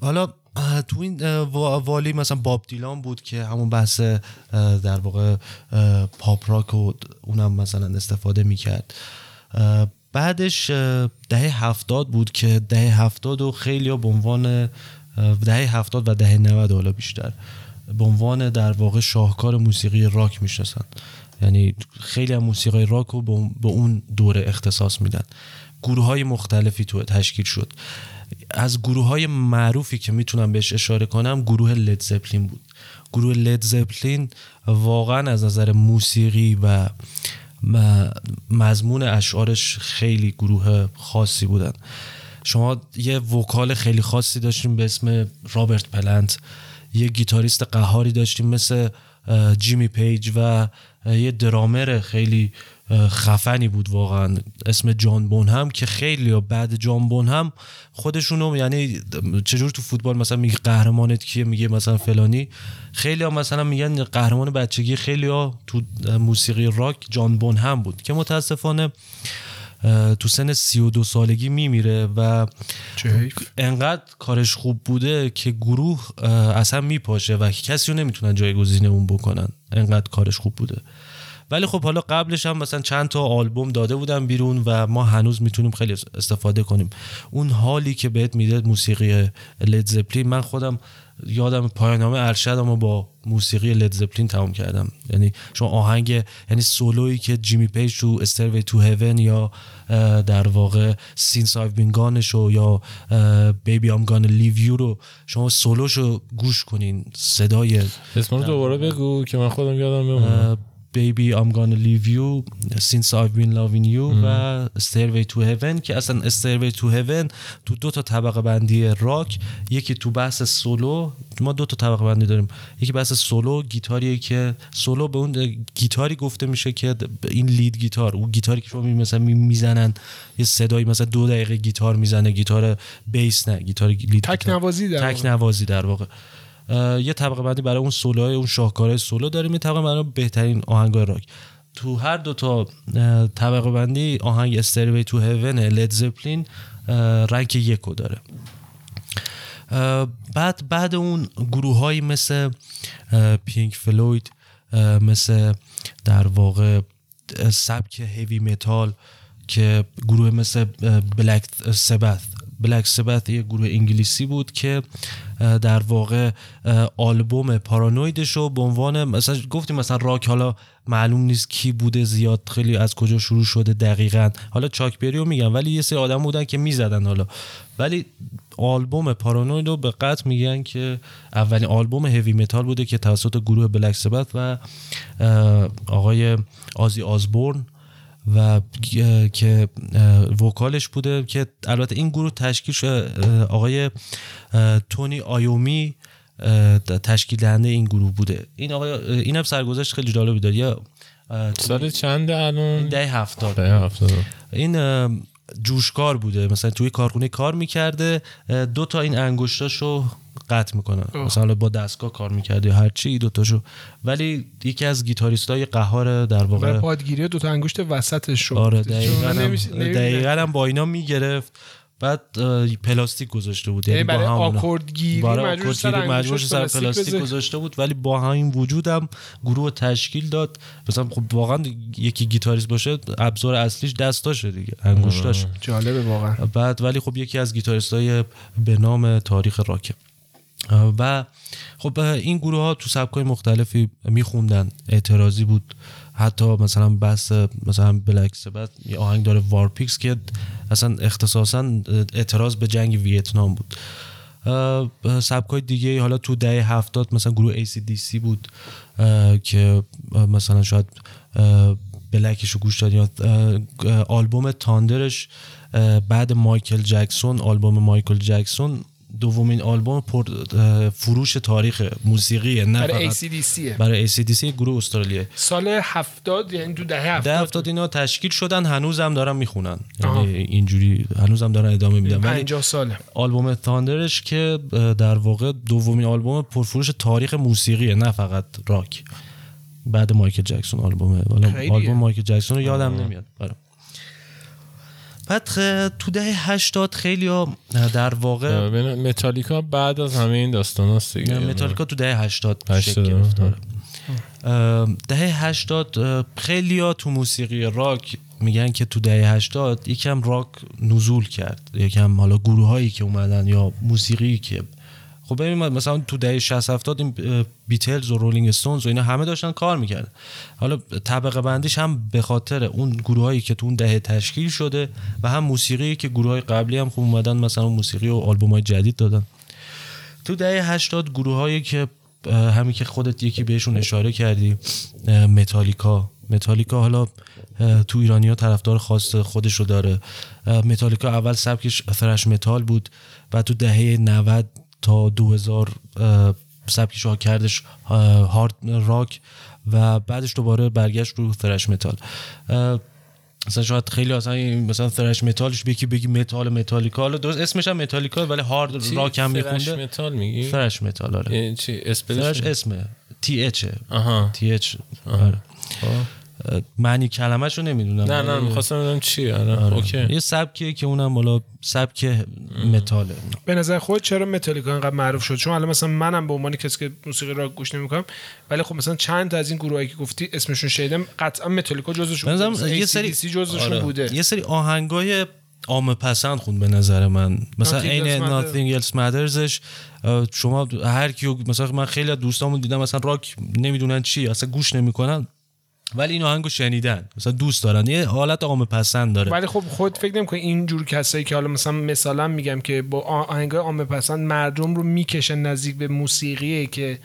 حالا تو این والی مثلا باب دیلان بود که همون بحث در واقع پاپ راک و اونم مثلا استفاده می‌کرد. بعدش دهه هفتاد بود که دهه هفتاد و خیلی به عنوان دهه هفتاد و دهه نود حالا بیشتر به عنوان در واقع شاهکار موسیقی راک می‌شناسن یعنی خیلی از موسیقی راک رو به اون دوره اختصاص میدن. گروه های مختلفی تو تشکیل شد. از گروه های معروفی که می‌تونم بهش اشاره کنم گروه لید زپلین بود. گروه لید زپلین واقعا از نظر موسیقی و مضمون اشعارش خیلی گروه خاصی بودن. شما یه vocal خیلی خاصی داشتیم به اسم رابرت پلنت. یه گیتاریست قهاری داشتیم مثل جیمی پیج و یه درامر خیلی خفنی بود واقعا. اسم جان بون هم که خیلی بعد جان بون هم خودشونو یعنی چجور تو فوتبال مثلا میگه قهرمانت کیه میگه مثلا فلانی. خیلی ها مثلا میگن قهرمان بچگی خیلی ها تو موسیقی راک جان بونهام بود که متاسفانه تو سن 32 سالگی میمیره و انقدر کارش خوب بوده که گروه اصلا میپاشه و کسی رو نمی‌تونن جایگزین اون بکنن. انقدر کارش خوب بوده. ولی خب حالا قبلش هم مثلا چند تا آلبوم داده بودن بیرون و ما هنوز می‌تونیم خیلی استفاده کنیم. اون حالی که بهت میده موسیقی لید زپلین من خودم یادم پایانامه ارشدم با موسیقی لید زپلین تمام کردم. یعنی شما آهنگ یعنی سولویی که جیمی پیج تو Stairway to Heaven یا در واقع Since I've Been Loving You شو یا Baby I'm Gonna Leave You رو شما سولوشو گوش کنین. سه تا اسم رو دوباره بگو که من خودم یادم بمونه. Baby I'm gonna leave you Since I've been loving you و Stairway to Heaven که اصلا Stairway to Heaven تو دو تا طبقه بندی راک یکی تو بحث سولو ما دو تا طبقه بندی داریم. یکی بحث سولو گیتاریه که سولو به اون گیتاری گفته میشه که این lead guitar اون گیتاری که شما مثلا می‌زنن یه صدایی مثلا دو دقیقه گیتار می‌زنه گیتار بیس نه گیتار lead تک نوازی در تک نوازی در واقع. یه طبقه بندی برای اون سولوهای اون شاهکارهای سولو داریم. یه طبقه برای بهترین آهنگ راک تو هر دو تا طبقه بندی آهنگ Stairway to Heaven لید زپلین rank یکو داره. بعد بعد اون گروه مثل پینک فلوید مثل در واقع سبک هیوی متال که گروه مثل بلک سبث بلک سبت یه گروه انگلیسی بود که در واقع آلبوم پارانویدش رو به عنوان مثلا گفتیم مثلا راک حالا معلوم نیست کی بوده زیاد خیلی از کجا شروع شده دقیقا. حالا چاک بری رو میگن ولی یه سری آدم بودن که می‌زدن حالا. ولی آلبوم پارانوید رو به قطع میگن که اولین آلبوم هیوی متال بوده که توسط گروه بلک سبت و آقای آزی آزبورن و که وکالش بوده که البته این گروه تشکیل شده آقای تونی آیومی تشکیل دهنده این گروه بوده. این آقای این هم سرگذشت خیلی جالبی داره. یا سال چند الان؟ ده هفتاد. هفتاد. این جوشکار بوده. مثلا توی کارخونه کار می‌کرده دو تا این انگشتاشو قطع می‌کنه. مثلا با دستگاه کار می‌کرده یا هر چی دوتاشو ولی یکی از گیتاریستای قهار در واقع پادگیری دو تا انگشت وسطش شد آره دقیقاً هم با اینا می‌گرفت. بعد پلاستیک گذاشته بود. یعنی برای آکوردگیری مجبور سر, پلاستیک گذاشته بود ولی با همین وجودم گروه تشکیل داد. مثلا خب واقعا یکی گیتاریست باشه ابزار اصلیش دستاشه دیگه انگشتاش. جالبه واقعا. بعد ولی خب یکی از گیتاریستای به نام تاریخ راکه. و خب این گروه ها تو سبکای مختلفی میخوندن. اعتراضی بود. حتی مثلا بحث مثلا بلک سبت یه آهنگ داره War Pigs که اصلا اختصاصا اعتراض به جنگ ویتنام بود. سبکای دیگه حالا تو دهه هفتاد مثلا گروه ACDC بود که مثلا شاید بلکش رو گوش داد یا آلبوم تاندرش بعد مایکل جکسون آلبوم مایکل جکسون دومین آلبوم پر فروش تاریخ موسیقی نه برای ACDC برای ACDC گروه استرالیا سال 70 یعنی تو دهه 70 ده 70 اینا تشکیل شدن هنوزم دارن می‌خونن. یعنی اینجوری هنوزم دارن ادامه میدن. ولی 50 ساله. آلبوم تاندرش که در واقع دومین آلبوم پرفروش تاریخ موسیقی نه فقط راک. بعد مایکل جکسون آلبومه. آلبوم مایکل جکسون رو یادم نمیاد. برای. بعد تو دهه 80 خیلی ها در واقع متالیکا بعد از همه این داستان هست دیگه. متالیکا تو دهه 80 شکل گرفت. آره. دهه 80 خیلی ها تو موسیقی راک میگن که تو دهه 80 یکم راک نزول کرد. یکم حالا گروه هایی که اومدن یا موسیقی که خب ببین مثلا تو دهه 60 70 این بیتلز و رولینگ استونز و اینا همه داشتن کار می‌کردن. حالا طبقه بندیش هم به خاطر اون گروهایی که تو اون دهه تشکیل شده و هم موسیقی که گروه های قبلی هم خوب اومدن مثلا موسیقی و آلبوم های جدید دادن. تو دهه 80 گروه هایی که همین که خودت یکی بهشون اشاره کردی متالیکا. متالیکا حالا تو ایرانی ها طرفدار خاص خودش رو داره متالیکا اول سبکش thrash metal بود و تو دهه 90 تا 2000 سبکش رو کردش هارد راک و بعدش دوباره برگشت رو thrash metal. مثلا شاید خیلی اصلا مثلا thrash metal ش بگی بگی متال متالیکا حالا درست اسمش هم متالیکا ولی هارد راک هم میخونده. thrash metal میگی؟ thrash metal آره. چی؟ thrash اسمه. تی اچ آها. تی اچ. آره. معنی کلمه‌ش رو نمی‌دونم. نه نه می‌خواستم بدونم چی آره, آره. اوکی. یه سبکیه که اونم بالا سبک متاله. به نظر خود چرا متالیکا انقدر معروف شد؟ چون الان مثلا منم به عنوان کسی که موسیقی راک گوش نمی‌کنم ولی خب مثلا چند تا از این گروهایی که گفتی اسمشون شنیدم قطعا متالیکا جزوشون بوده. یه سری جزوشون آره. بوده. یه سری آهنگای عام پسند خوند به نظر من. مثلا این Nothing Else Mattersش. شما هر کیو مثلا من خیلی از دوستامون دیدم مثلا راک نمی‌دونن چی اصلا گوش نمی‌کنن. ولی این آهنگو شنیدن. مثلا دوست دارن. یه حالت عام پسند داره. ولی خب خود فکر نمی‌کنی این جور کسایی که حالا مثلا مثلا میگم که با آهنگای عام پسند مردم رو می‌کشن نزدیک به موسیقی که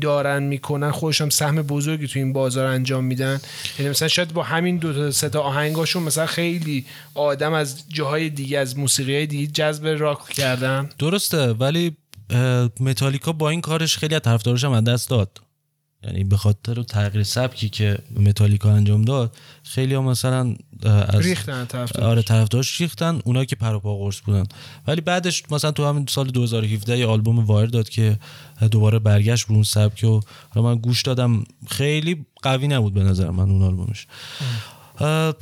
دارن می‌کنن. خودشم سهم بزرگی تو این بازار انجام میدن. یعنی مثلا شاید با همین دو تا سه تا آهنگاشون مثلا خیلی آدم از جاهای دیگه از موسیقی دیگه جذب راک کردن. درسته ولی متالیکا با این کارش خیلی از طرفدارش هم دست داد. یعنی به خاطر تغییر سبکی که متالیکا انجام داد خیلی ها مثلا از ریختن طرفدار آره طرفدارش ریختن اونایی که پروپا قرص بودن. ولی بعدش مثلا تو همین سال 2017 یه آلبوم وایر داد که دوباره برگشت به اون سبک و من گوش دادم. خیلی قوی نبود به نظر من اون آلبومش.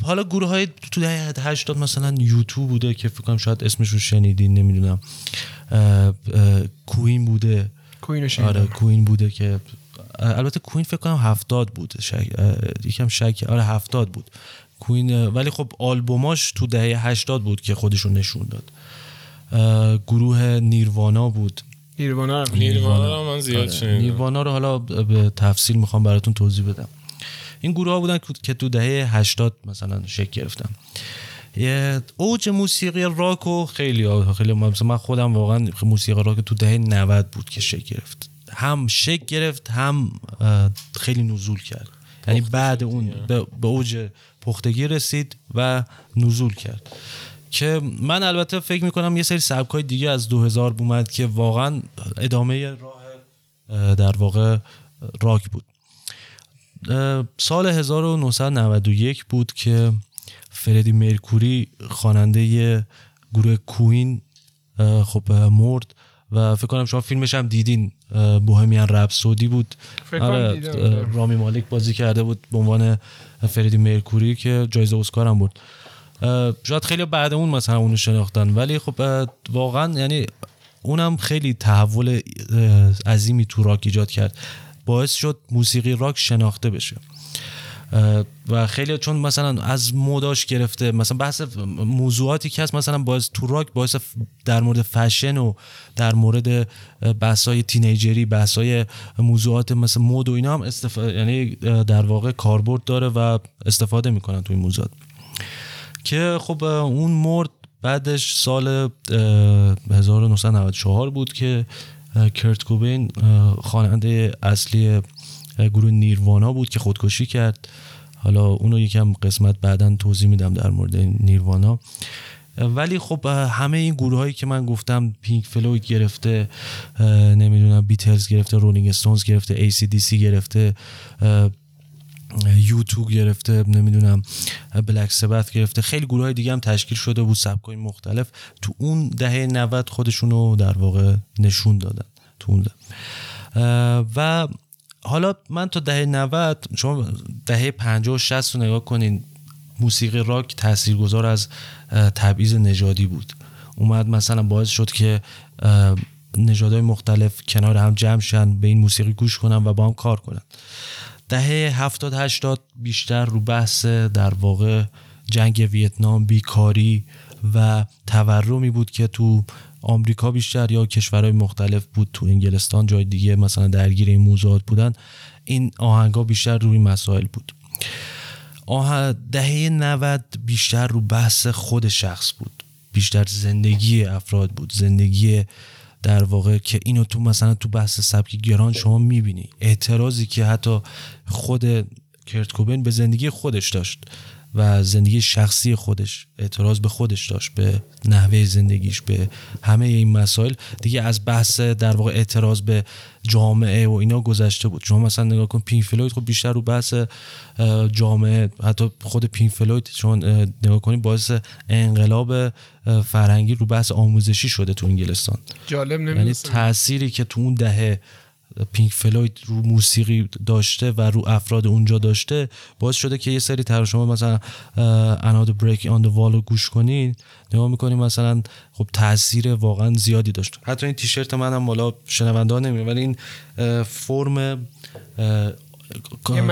حالا گروه های تو دهه 80 مثلا یوتیوب بوده که فکر کنم شاید اسمش رو شنیدین نمی‌دونم. کوین بوده. کوین آره کوین بوده که البته کوین فکر کنم هفتاد بود شک... یکم شک آره هفتاد بود. کوین ولی خب آلبوماش تو دهه هشتاد بود که خودشون نشون داد. گروه نیروانا بود. نیروانا رو نیروانا رو من زیاد آره. نیروانا رو حالا به تفصیل می‌خوام براتون توضیح بدم. این گروه ها بودن که تو دهه هشتاد مثلا شکل گرفتن. یه اوج موسیقی راک و خیلی خیلی مثلا من خودم واقعا موسیقی راک تو دهه 90 بود که شکل گرفت. هم شک گرفت هم خیلی نزول کرد. یعنی بعد اون به اوج پختگی رسید و نزول کرد. که من البته فکر می‌کنم یه سری سبک های دیگه از 2000 اومد که واقعا ادامه راه در واقع راک بود. سال 1991 بود که فردی مرکوری خواننده گروه کوین خب مرد و فکر کنم شما فیلمش هم دیدین. بوهمیان رپ سودی بود. آره رامی مالک بازی کرده بود به عنوان فریدی مرکوری که جایزه اسکار هم بود شاید خیلی بعد اون مثلا اونو شناختن ولی خب واقعا یعنی اونم خیلی تحول عظیمی تو راک ایجاد کرد. باعث شد موسیقی راک شناخته بشه. و خیلی چون مثلا از موداش گرفته مثلا بحث موضوعاتی که هست مثلا باعث تو راک باعث در مورد فشن و در مورد بحثای تینیجری بحثای موضوعات مثل مود و اینا هم استفاده یعنی در واقع کاربرد داره و استفاده می‌کنن تو این موضوعات. که خب اون مرد بعدش سال 1994 بود که کرت کوبین خواننده اصلی گروه نیروانا بود که خودکشی کرد. حالا اونو یکم قسمت بعدا توضیح میدم در مورد نیروانا. ولی خب همه این گروه هایی که من گفتم پینک فلوید گرفته نمی‌دونم بیتلز گرفته رولینگ استونز گرفته ای سی دی سی گرفته یوتیوب گرفته نمی‌دونم بلک سبت گرفته. خیلی گروه های دیگه هم تشکیل شده بود سبکای مختلف. تو اون دهه 90 خودشونو در واقع نشون دادن تو اون و حالا من تا دهه 90 شما دهه 50 و 60 رو نگاه کنین موسیقی راک تاثیرگذار از تبعیض نژادی بود. اومد مثلا باعث شد که نژادهای مختلف کنار هم جمع شن به این موسیقی گوش کنن و با هم کار کنن. دهه 70 80 بیشتر رو بحث در واقع جنگ ویتنام بیکاری و تورمی بود که تو آمریکا بیشتر یا کشورهای مختلف بود تو انگلستان جای دیگه مثلا درگیر این موضوعات بودن. این آهنگا بیشتر روی مسائل بود. آه دهه 90 بیشتر رو بحث خود شخص بود. بیشتر زندگی افراد بود. زندگی در واقع که اینو تو مثلا تو بحث سبک گران شما می‌بینی. اعتراضی که حتی خود کرت کوبین به زندگی خودش داشت. و زندگی شخصی خودش اعتراض به خودش داشت به نحوه زندگیش به همه این مسائل. دیگه از بحث در واقع اعتراض به جامعه و اینا گذشته بود. شما مثلا نگاه کن پینک فلوید خب بیشتر رو بحث جامعه حتی خود پینک فلوید شما نگاه کنید باعث انقلاب فرهنگی رو بحث آموزشی شده تو انگلستان. جالب یعنی تأثیری که تو اون دهه پینک فلوید رو موسیقی داشته و رو افراد اونجا داشته باعث شده که یه سری تر شما مثلا Another Brick in the Wall رو گوش کنین نگاه می‌کنیم مثلا خب تاثیر واقعا زیادی داشت. حتی این تیشرت منم حالا شنونده ها نمیره ولی این فرم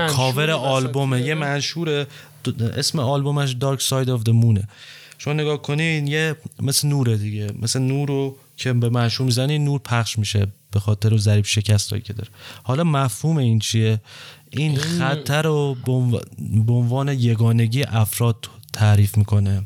کاور آلبومه یه منشور اسم آلبومش Dark Side of the Moon ه شما نگاه کنین یه مثل نوره دیگه مثل نور رو که به منشور می‌زنی نور پخش میشه به خاطر ضریب شکست که داره. حالا مفهوم این چیه؟ این خطر رو به عنوان یگانگی افراد تعریف می‌کنه.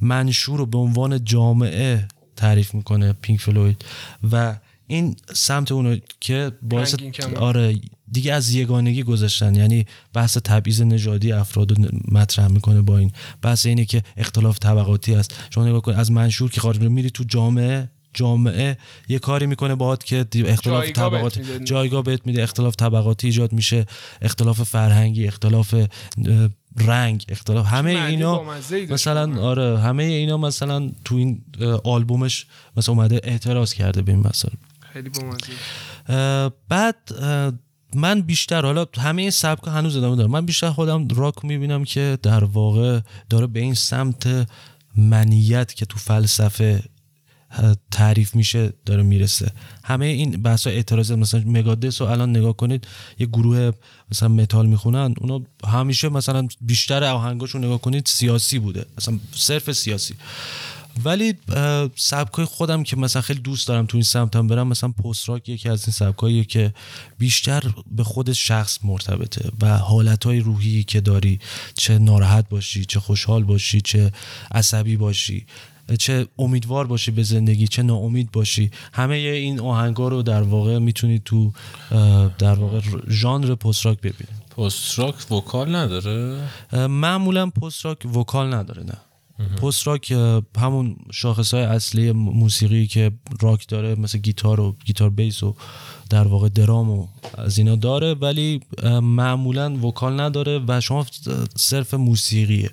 منشور رو به عنوان جامعه تعریف می‌کنه پینک فلوید. و این سمت اونو که باعث آره دیگه از یگانگی گذاشتن یعنی بحث تبعیض نژادی افراد رو مطرح می‌کنه با این. بحث اینه که اختلاف طبقاتی است شما نگاه کنید از منشور که خارج میری تو جامعه. جامعه یه کاری می‌کنه باهات که اختلاف طبقاتی جایگاه بهت میده. اختلاف طبقاتی ایجاد میشه. اختلاف فرهنگی اختلاف رنگ اختلاف همه اینا مثلا آره همه اینا مثلا تو این آلبومش مثلا اومده اعتراض کرده به این مسئله خیلی بعد من بیشتر حالا همه این سبک هنوز ادامه دارم. من بیشتر خودم راک می‌بینم که در واقع داره به این سمت منیت که تو فلسفه تعریف میشه داره می‌رسه. همه این بحث اعتراض مثلا مگادس رو الان نگاه کنید یه گروه مثلا متال می‌خونن اونا همیشه مثلا بیشتر آهنگاشون نگاه کنید سیاسی بوده. مثلا صرف سیاسی. ولی سبکای خودم که مثلا خیلی دوست دارم تو این سمتم برم مثلا پست راک یکی از این سبکاییه که بیشتر به خود شخص مرتبطه و حالتهای روحی که داری چه ناراحت باشی چه خوشحال باشی چه عصبی باشی. چه امیدوار باشی به زندگی چه ناامید باشی. همه این آهنگا رو در واقع می‌تونی تو در واقع ژانر پست راک ببینید پست راک vocal نداره؟ معمولا پست راک vocal نداره نه. پست راک همون شاخص های اصلی موسیقی که راک داره مثل گیتار و گیتار بیس و در واقع درام و از اینا داره ولی معمولا vocal نداره و شما صرف موسیقیه.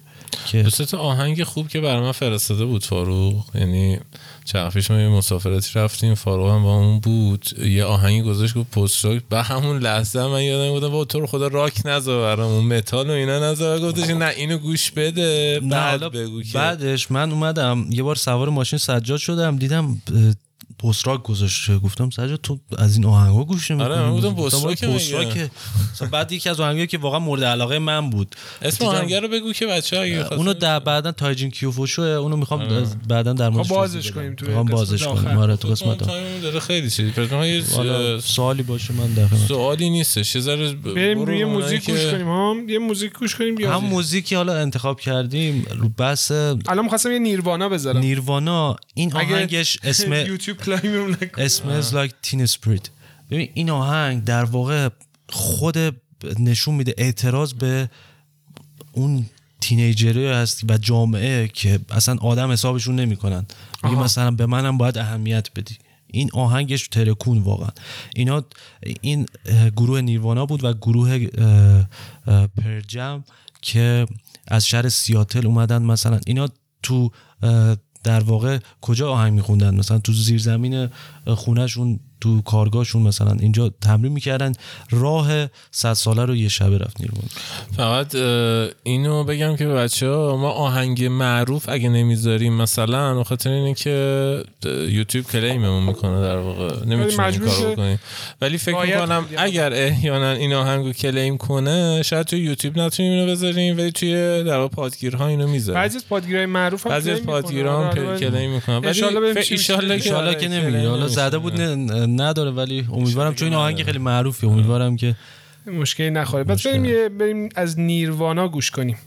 دوست آهنگ خوب که برای من فرستاده بود فاروق. یعنی چند پیش ما یه مسافرتی رفتیم فاروق هم با اون بود. یه آهنگی گذاشت گفت پست راک به همون لحظه من یادم بودم با تو رو خدا راک نذار برامون متال و اینا نذار. گفتش نه اینو گوش بده بعد بگو که. بعدش من اومدم یه بار سوار ماشین سجاد شدم دیدم پست راک گذاشته. گفتم سجاد تو از این آهنگا گوش نمی‌کنی. آره من گفتم پست راک بعد یکی از آهنگایی که واقعا مورد علاقه من بود. اسم آهنگ رو بگو که بچه‌ها اگه اونو در بعدا تایجین کیوفوشو اونو می‌خوام آره. بعدا در موردش بازش کنیم تو می‌خوام بازش کنیم. آره تو قسمت داره خیلی چیزی سوالی باشه من در سوالی نیستش. یه ذره بریم روی موزیک گوش کنیم. هم یه موزیک گوش کنیم هم موزیکی حالا انتخاب کردیم. رو بس الان می‌خواستم یه نیروانا بذارم. نیروانا این آهنگش اسم یوتیوب کلایم اسم like Teen Spirit. ببین این آهنگ در واقع خود نشون میده اعتراض به اون تینیجری هست و جامعه که اصلا آدم حسابشون نمی‌کنن. میگه مثلا به منم باید اهمیت بدی. این آهنگش ترکون واقعا. اینا این گروه نیروانا بود و گروه پرجم که از شهر سیاتل اومدن مثلا. اینا تو در واقع کجا آهنگ میخوندن؟ مثلا تو زیرزمین خونهشون تو کارگاهشون مثلا اینجا تمرین می‌کردن راه صد ساله رو یه شبه رفت نیرون فقط اینو بگم که بچه ها ما آهنگ معروف اگه نمی‌ذاریم مثلا خاطر اینه که یوتیوب کلیممون می‌کنه در واقع. نمی‌تونیم این کارو بکنیم. ولی فکر می‌کنم اگر احیانا این آهنگو کلیم کنه شاید توی یوتیوب نتونیم اینو بذاریم ولی توی در واقع پادگیرها اینو می‌ذاریم. بعضی از پادگیرهای معروف هم بعضی از پادگیرها هم آره، کلیم می‌کنن. ولی ان که نمیگه. حالا زده بود نداره ولی امیدوارم چون این آهنگ خیلی معروفه امیدوارم که مشکلی نخوره. پس بریم بریم از نیروانا گوش کنیم.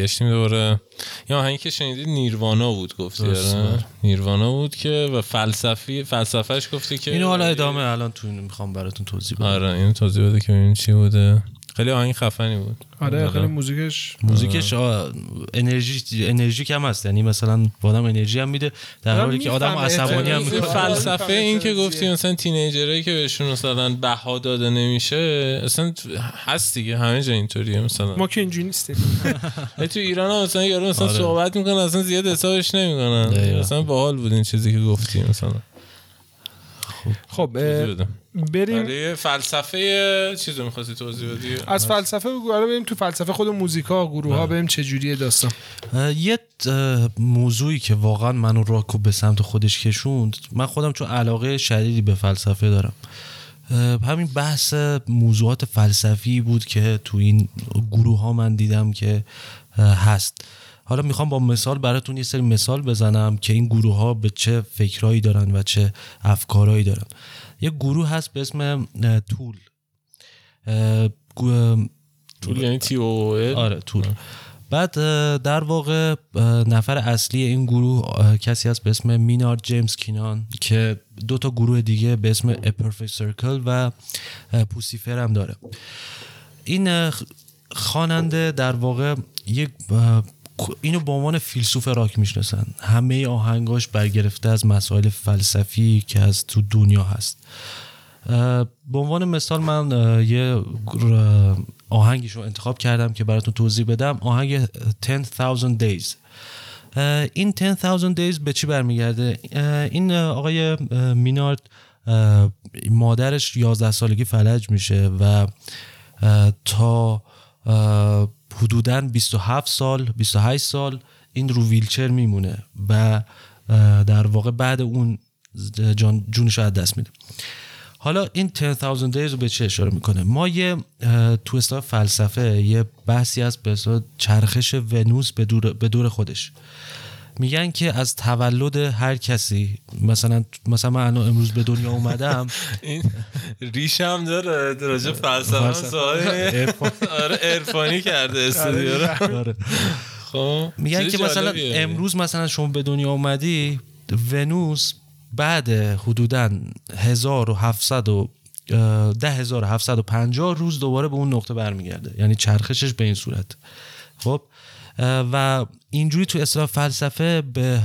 برگشتیم دوباره. یا آهنگی که شنیدید نیروانا بود گفتی آره. نیروانا بود که و فلسفی فلسفهش گفتی که اینو حالا ادامه الان تو می‌خوام براتون توضیح بدم. آره اینو توضیح بده که این چی بوده. خیلی آهنگ خفنی بود. آره خیلی موزیکش. موزیکش انرژی انرژی کم هست. یعنی مثلا آدم انرژی هم میده در حالی که آدم عصبانی هم می‌کنه. فلسفه این که گفتی مثلا تینیجرایی که بهشون مثلا بها داده نمیشه اصلا هست دیگه همه جا اینطوریه مثلا. ما که اینجوری نیستیم. تو ایران هم مثلا یارو مثلا صحبت می‌کنه اصلا زیاد حسابش نمی‌کنن. مثلا باحال بود این چیزی که گفتی مثلا. خب بریم. برای فلسفه چیز رو می‌خواستی توضیح بدی؟ از فلسفه بگو. آره بریم تو فلسفه خود موزیکا گروه ها بریم چه جوریه داستان یه موضوعی که واقعا منو راکو به سمت خودش کشوند. من خودم چون علاقه شدیدی به فلسفه دارم. همین بحث موضوعات فلسفی بود که تو این گروه ها من دیدم که هست. حالا می‌خوام با مثال براتون یه سری مثال بزنم که این گروه ها به چه فکرهایی دارن و چه افکارهایی دارن. یه گروه هست به اسم تول. تول یعنی تی او آره تول. بعد در واقع نفر اصلی این گروه کسی هست به اسم مینارد جیمز کینان که دو تا گروه دیگه به اسم Perfect Circle و پوسیفر هم داره. این خواننده در واقع یک اینو به عنوان فیلسوف راک می‌شناسن. همه آهنگاش برگرفته از مسائل فلسفی که از تو دنیا هست. به عنوان مثال من یه آهنگش رو انتخاب کردم که براتون توضیح بدم. آهنگ 10,000 Days. این 10,000 Days به چی برمیگرده؟ این آقای مینارد مادرش 11 سالگی فلج میشه و تا حدودا 27 سال 28 سال این رو ویلچر میمونه و در واقع بعد اون جان جونش از دست میده. حالا این 10000 دیز رو به چه اشاره می‌کنه؟ ما یه تو اصطلاح فلسفه یه بحثی هست به چرخش ونوس به دور, به دور خودش. میگن که از تولد هر کسی مثلا مثلا من امروز به دنیا اومدم. این ریشم داره درجه فلسفه آره عرفانی کرده استودیو رو. آره. خب میگن که مثلا امروز مثلا شما به دنیا اومدی ونوس بعد حدودا 1700 و 10750 روز دوباره به اون نقطه برمیگرده. یعنی چرخشش به این صورت. خب و اینجوری تو اصلاح فلسفه به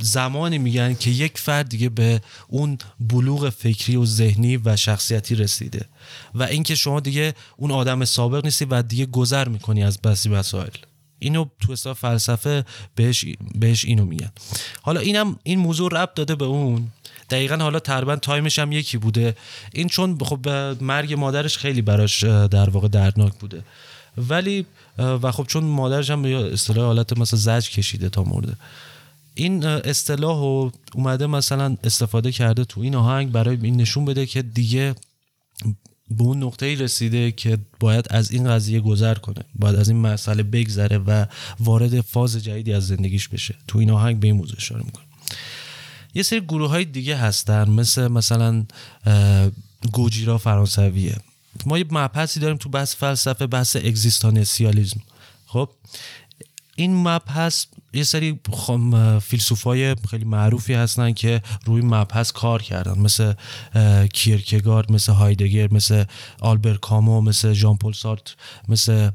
زمانی میگن که یک فرد دیگه به اون بلوغ فکری و ذهنی و شخصیتی رسیده و اینکه شما دیگه اون آدم سابق نیستی و دیگه گذر می‌کنی از بسی مسائل اینو تو اصلاح فلسفه بهش, بهش اینو میگن. حالا اینم این موضوع ربط داده به اون. دقیقا حالا تقریبا تایمش هم یکی بوده. این چون خب مرگ مادرش خیلی براش در واقع دردناک بوده. ولی و خب چون مادرش هم به اصطلاح حالت مثلا زج کشیده تا مرده. این اصطلاح رو اومده مثلا استفاده کرده تو این آهنگ برای این نشون بده که دیگه به اون نقطه ای رسیده که باید از این قضیه گذر کنه. باید از این مسئله بگذره و وارد فاز جدیدی از زندگیش بشه. تو این آهنگ به این موضوع اشاره می‌کنه. یه سری گروه های دیگه هستن مثل مثلا گوجیرا فرانسویه. ما یه مبحثی داریم تو بحث فلسفه بحث اگزیستانسیالیزم. خب این مبحث یه سری فیلسوفای خیلی معروفی هستن که روی مبحث کار کردن. مثل کیرکگارد مثل هایدگر مثل آلبر کامو مثل ژان پل سارت مثل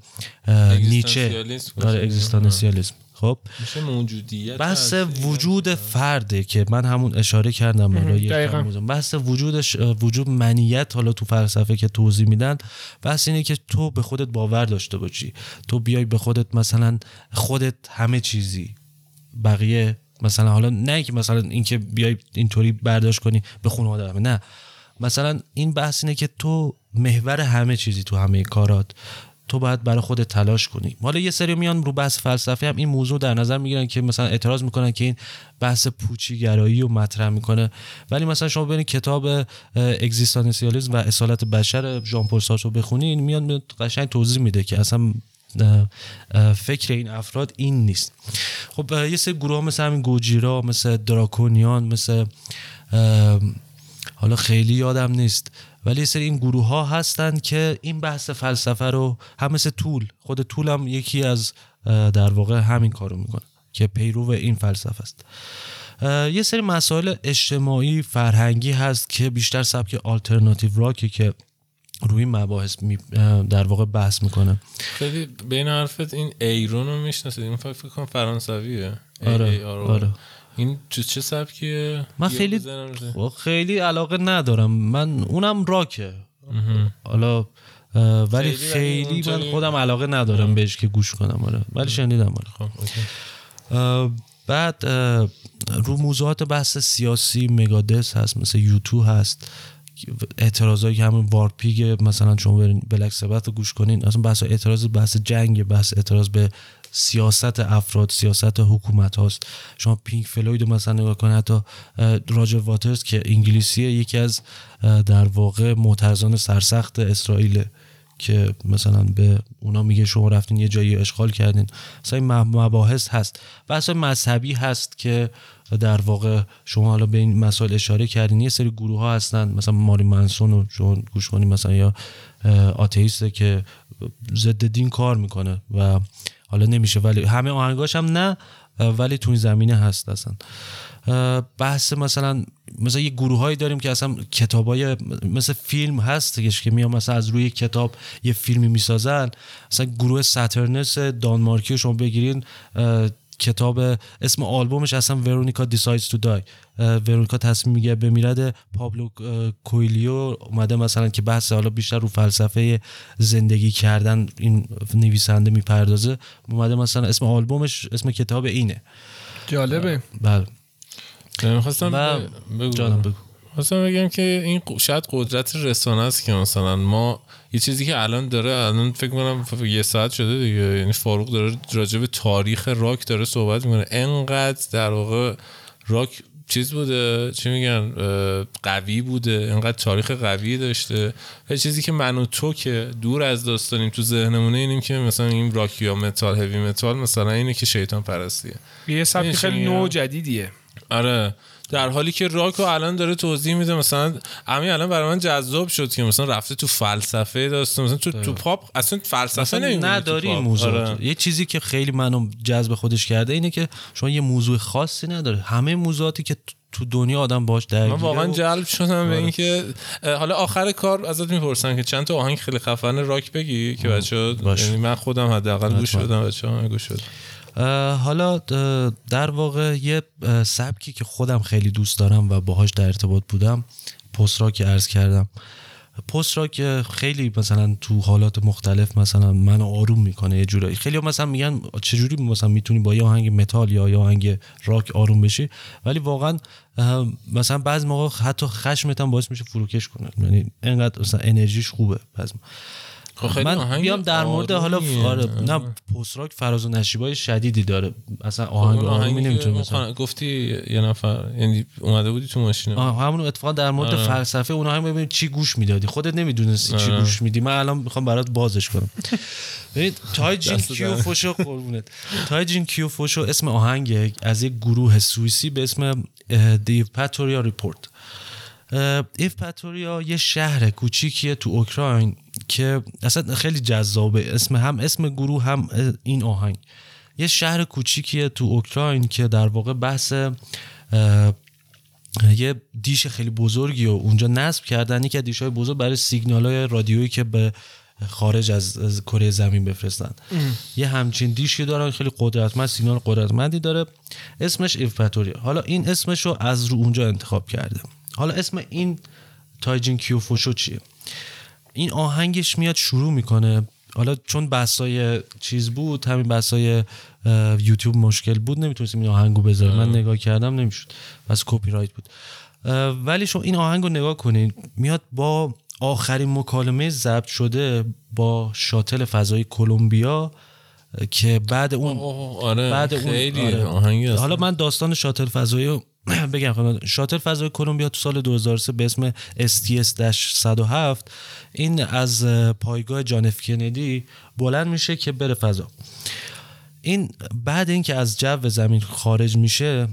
نیچه. اگزیستانسیالیسم. خب. میشه موجودیت بحث وجود فرده که من همون اشاره کردم حالا بحث وجودش وجود منیت حالا تو فلسفه که توضیح میدن بحث اینه که تو به خودت باور داشته باشی. تو بیای به خودت مثلا خودت همه چیزی بقیه مثلا حالا نه که مثلا اینکه بیای اینطوری برداشت کنی به خانواده نه. مثلا این بحث اینه که تو محور همه چیزی تو همه کارات تو باید برای خودت تلاش کنی. حالا یه سری میان رو بحث فلسفه هم این موضوع در نظر می‌گیرن که مثلا اعتراض می‌کنن که این بحث پوچی گرایی رو مطرح می‌کنه. ولی مثلا شما ببینید کتاب اگزیستانسیالیسم و اصالت بشر ژان پل سارتر بخونین میاد قشنگ توضیح میده که اصلا فکر این افراد این نیست. خب یه سری گروه مثل همین گوجیرا مثل دراکونیان مثل حالا خیلی یادم نیست. ولی سری این گروه ها هستن که این بحث فلسفه رو هم مثل طول خود طول هم یکی از در واقع همین کارو می‌کنه که پیرو این فلسفه است. یه سری مسائل اجتماعی فرهنگی هست که بیشتر سبک آلترناتیو راکی که روی مباحث در واقع بحث می‌کنه. خیلی بین حرفت این ایرون رو می‌شناسید؟ این فکر کنم فرانسویه. آره آره. این چه سبکیه؟ من خیلی خب، خیلی علاقه ندارم. من اونم راکه. حالا ولی خیلی, من خودم علاقه ندارم بهش که گوش کنم آره. ولی شنیدم آره. خب بعد رو موضوعات بحث سیاسی مگادس هست مثل یوتو هست. اعتراضایی که همون وارپیگ مثلا شما برین بلک سبت رو گوش کنین. اصلا بحث اعتراض بحث جنگ بحث اعتراض به سیاست افراد سیاست حکومت هاست. شما پینک فلوید مثلا نگاه کنید حتی راجر واترز که انگلیسیه یکی از در واقع معترضان سرسخت اسرائیل که مثلا به اونا میگه شما رفتین یه جایی اشغال کردین. مثلا این مباحث هست. بحث مذهبی هست که در واقع شما حالا به این مسائل اشاره کردین. یه سری گروه ها هستن مثلا ماری منسون رو شما گوش مثلا یا آتئیسته که ضد دین کار می‌کنه و حالا نمیشه ولی همه آهنگاش هم نه ولی تو این زمینه هست اصلا. بحث مثلا مثلا یه گروه هایی داریم که اصلا های مثل فیلم هست که میان مثلا از روی کتاب یه فیلمی می‌سازن. مثلا گروه Saturnus دانمارکی شما بگیرین کتاب اسم آلبومش اصلا Veronika Decides to Die ورونیکا تصمیم میگه بمیرد پابلو کویلیو. اومده مثلا که بحث حالا بیشتر رو فلسفه زندگی کردن این نویسنده می‌پردازه. اومده مثلا اسم آلبومش اسم کتاب اینه. جالبه. بله. می‌خواستم بگو. خواستم بگم که این شاید قدرت رسانه است که مثلا ما یه چیزی که الان داره الان فکر کنم یه ساعت شده دیگه. یعنی فاروق داره راجع به تاریخ راک داره صحبت می‌کنه. انقدر در واقع راک چیز بوده چی میگن قوی بوده. انقدر تاریخ قوی داشته. و چیزی که من و تو که دور از داستانیم تو ذهنمونه اینیم که مثلا این راک یا متال هوی متال مثلا اینه که شیطان پرستیه. یه سبک خیلی نو جدیدیه آره. در حالی که راک رو الان داره توضیح میده مثلا همین الان برای من جذاب شد که مثلا رفته تو فلسفه داستان مثلا تو تو پاپ اصلا فلسفه نداری این موضوع آره. یه چیزی که خیلی منو جذب خودش کرده اینه که شما یه موضوع خاصی نداره. همه موضوعاتی که تو دنیا آدم باش درگیره من واقعا جلب شدم به آره. اینکه حالا آخر کار ازت می‌پرسن که چند تا آهنگ خیلی خفن راک بگی که بچه یعنی من خودم حداقل گوش بدم بچه‌ها گوش بدم حالا در واقع یه سبکی که خودم خیلی دوست دارم و باهاش در ارتباط بودم پست راک ارز کردم. پست راک خیلی مثلا تو حالات مختلف مثلا منو آروم می‌کنه یه جورایی. خیلی مثلا میگن چجوری مثلا می‌تونی با یه آهنگ متال یا یه آهنگ راک آروم بشی؟ ولی واقعا مثلا بعض موقع حتی خشمت هم باعث میشه فروکش کنه. یعنی انقدر مثلا انرژیش خوبه. بعض خب من بیام در مورد حالا آره نه پست راک فراز و نشیبای شدیدی داره. اصلا خب آهنگ نمی‌تونه مثلا. گفتی یه نفر یعنی اومده بودی تو ماشین همون اتفاقا در مورد آره. فلسفه اونها هم ببین چی گوش می‌دادی. خودت نمی‌دونستی چی آره. گوش میدی. من الان می‌خوام برات بازش کنم. ببین تایجین کیو فوشو قربونت. تایجین کیو فوشو اسم آهنگ از یک گروه سوئیسی به اسم The Evpatoria Report Evpatoria یه شهر کوچیکیه تو اوکراین. که اصلا خیلی جذابه. اسم هم اسم گروه هم این آهنگ. یه شهر کوچیکیه تو اوکراین که در واقع بحث یه دیش خیلی بزرگی و اونجا نصب کردن. یکی از دیشهای بزرگ برای سیگنال های رادیویی که به خارج از, از کره زمین بفرستن. یه همچین دیشی دارن خیلی قدرتمند سیگنال قدرتمندی داره. اسمش ایفپاتوریا حالا این اسمش رو از رو اونجا انتخاب کرده حالا اسم این تایجین کیوفوشو چیه؟ این آهنگش میاد شروع می‌کنه. حالا چون بحثای چیز بود همین بحثای یوتیوب مشکل بود نمی‌تونستیم این آهنگو بذارم من نگاه کردم نمی‌شد. بس کپی رایت بود ولی شما این آهنگو نگاه کنین میاد با آخرین مکالمه ضبط شده با شاتل فضای کلمبیا که بعد اون آره بعد اون آره. حالا من داستان شاتل فضایی بگم شاتل فضای کلمبیا تو سال 2003 به اسم STS-107 این از پایگاه جان اف کندی بلند میشه که بره فضا. این بعد اینکه از جو زمین خارج میشه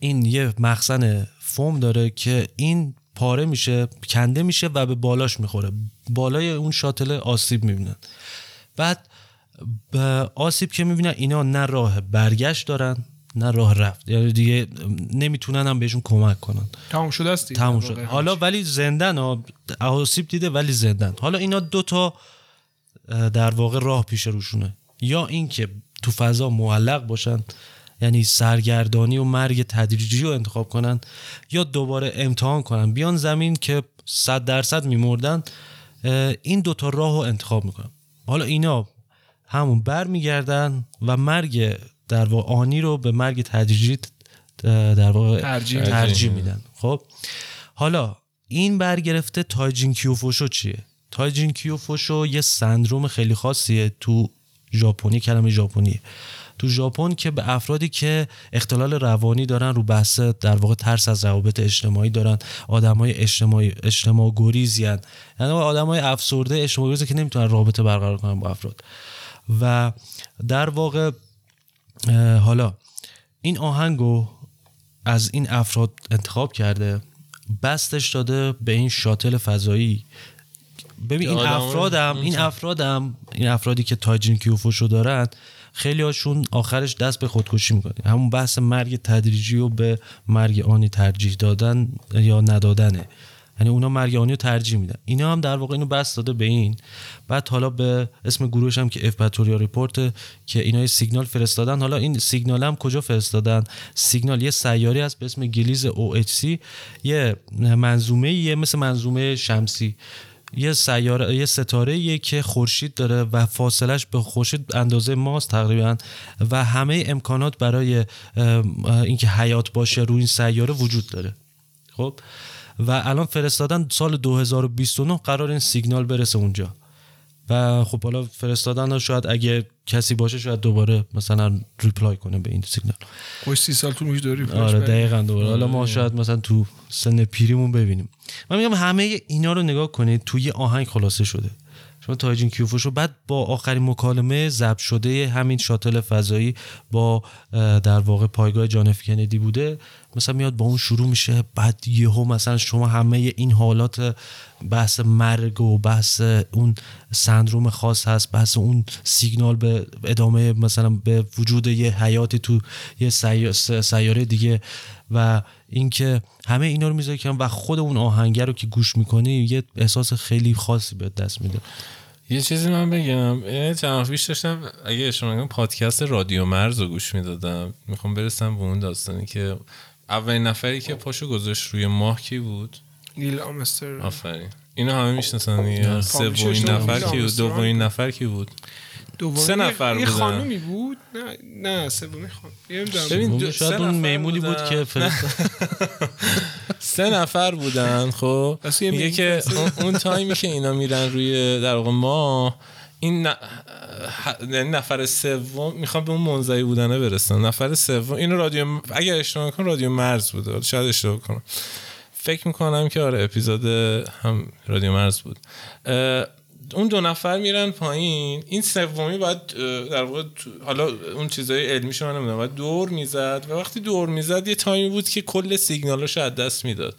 این یه مخزن فوم داره که این پاره میشه کنده میشه و به بالاش می‌خوره. بالای اون شاتل آسیب می‌بینن. بعد آسیب که می‌بینن اینا نه راه برگشت دارن نه راه رفت. یعنی دیگه نمی‌تونن هم بهشون کمک کنن. تمام شده است تمام شد حالا ولی زندن آسیب دیده ولی زندن. حالا اینا دوتا در واقع راه پیش روشونه. یا اینکه تو فضا معلق باشن یعنی سرگردانی و مرگ تدریجی رو انتخاب کنن یا دوباره امتحان کنن. بیان زمین که صد درصد میمردن این دوتا راه رو انتخاب می‌کنن. حالا اینا همون بر میگردن و مرگ در واقع آنی رو به مرگ تدریجی در واقع ترجیح, ترجیح میدن. خب؟ حالا این برگرفته تایجین کیوفوشو چیه؟ تایجین کیوفوشو یه سندروم خیلی خاصیه تو ژاپنی کلمه ژاپنی تو ژاپن که به افرادی که اختلال روانی دارن رو بحث در واقع ترس از روابط اجتماعی دارن آدمای اجتماعی اجتماع گریزی یعنی آدمای افسرده اجتماع گریزی که نمی‌تونن رابطه برقرار کنن با افراد. و در واقع حالا این آهنگو از این افراد انتخاب کرده بسطش داده به این شاتل فضایی. ببین این افرادم این افرادم این افرادی که تایجین کیوفوشو دارن خیلی هاشون آخرش دست به خودکشی می‌کنه همون بحث مرگ تدریجی و به مرگ آنی ترجیح دادن یا ندادنه. یعنی اونا مرگ آنی رو ترجیح میدن. اینا هم در واقع اینو بسط داده به این. بعد حالا به اسم گروهش هم که Evpatoria Report که اینا سیگنال فرستادن. حالا این سیگنال هم کجا فرستادن؟ سیگنال یه سیاری هست به اسم Gliese OHC یه منظومه یه مثل منظومه شمسی. یه سیاره یه ستاره یه که خورشید داره و فاصلش به خورشید اندازه ماست تقریبا. و همه امکانات برای اینکه حیات باشه روی این سیاره وجود داره. خب؟ و الان فرستادن سال 2029 قرار این سیگنال برسه اونجا. و خب حالا فرستادن شاید اگه کسی باشه شاید دوباره مثلا reply کنه به این سیگنال. خوش سی سال تو میشه دوری آره دقیقا دوباره. حالا ما شاید مثلا تو سن پیریمون ببینیم. من میگم همه اینا رو نگاه کنید توی آهنگ خلاصه شده. شما تاجین کیوفوش رو بعد با آخرین مکالمه ضبط شده همین شاتل فضایی با در واقع پایگاه جان کندی بوده. مثلا میاد با اون شروع میشه. بعد یهو مثلا شما همه این حالات بحث مرگ و بحث اون سندروم خاص هست بحث اون سیگنال به ادامه مثلا به وجود یه حیاتی تو یه سیاره دیگه. و اینکه همه اینا رو می‌ذاری و خود اون آهنگر رو که گوش می‌کنی یه احساس خیلی خاصی به دست میده. یه چیزی من بگم. چند پیش داشتم اگه شما پادکست رادیو مرز رو گوش می‌دادم. می‌خوام برسم به اون داستانی که اولین نفری که پاشو گذاشت روی ماه کی بود؟ نیل آمستر آفرین. اینو همه می‌شناسن سومین نفر کی بود؟ دومین نفر کی بود؟ سه نفر بودن. یه خانومی بود؟ نه نه سومی خانم ببین شاید اون میمونی بود که سه نفر بودن خب. میگه که اون تایمی که اینا میرن روی در واقع ما این یعنی نفر سوم می‌خوام به اون منزوی بودنه برسن نفر سوم اینو رادیو اگر اشتباه کنم رادیو مرز بوده شاید اشتباه کنم. فکر می‌کنم که آره اپیزود هم رادیو مرز بود. اون دو نفر میرن پایین. این سومی باید در واقع حالا اون چیزای علمی شما نمی‌دونم باید دور می‌زد. و وقتی دور می‌زد یه time ی بود که کل سیگنالش از دست می‌داد.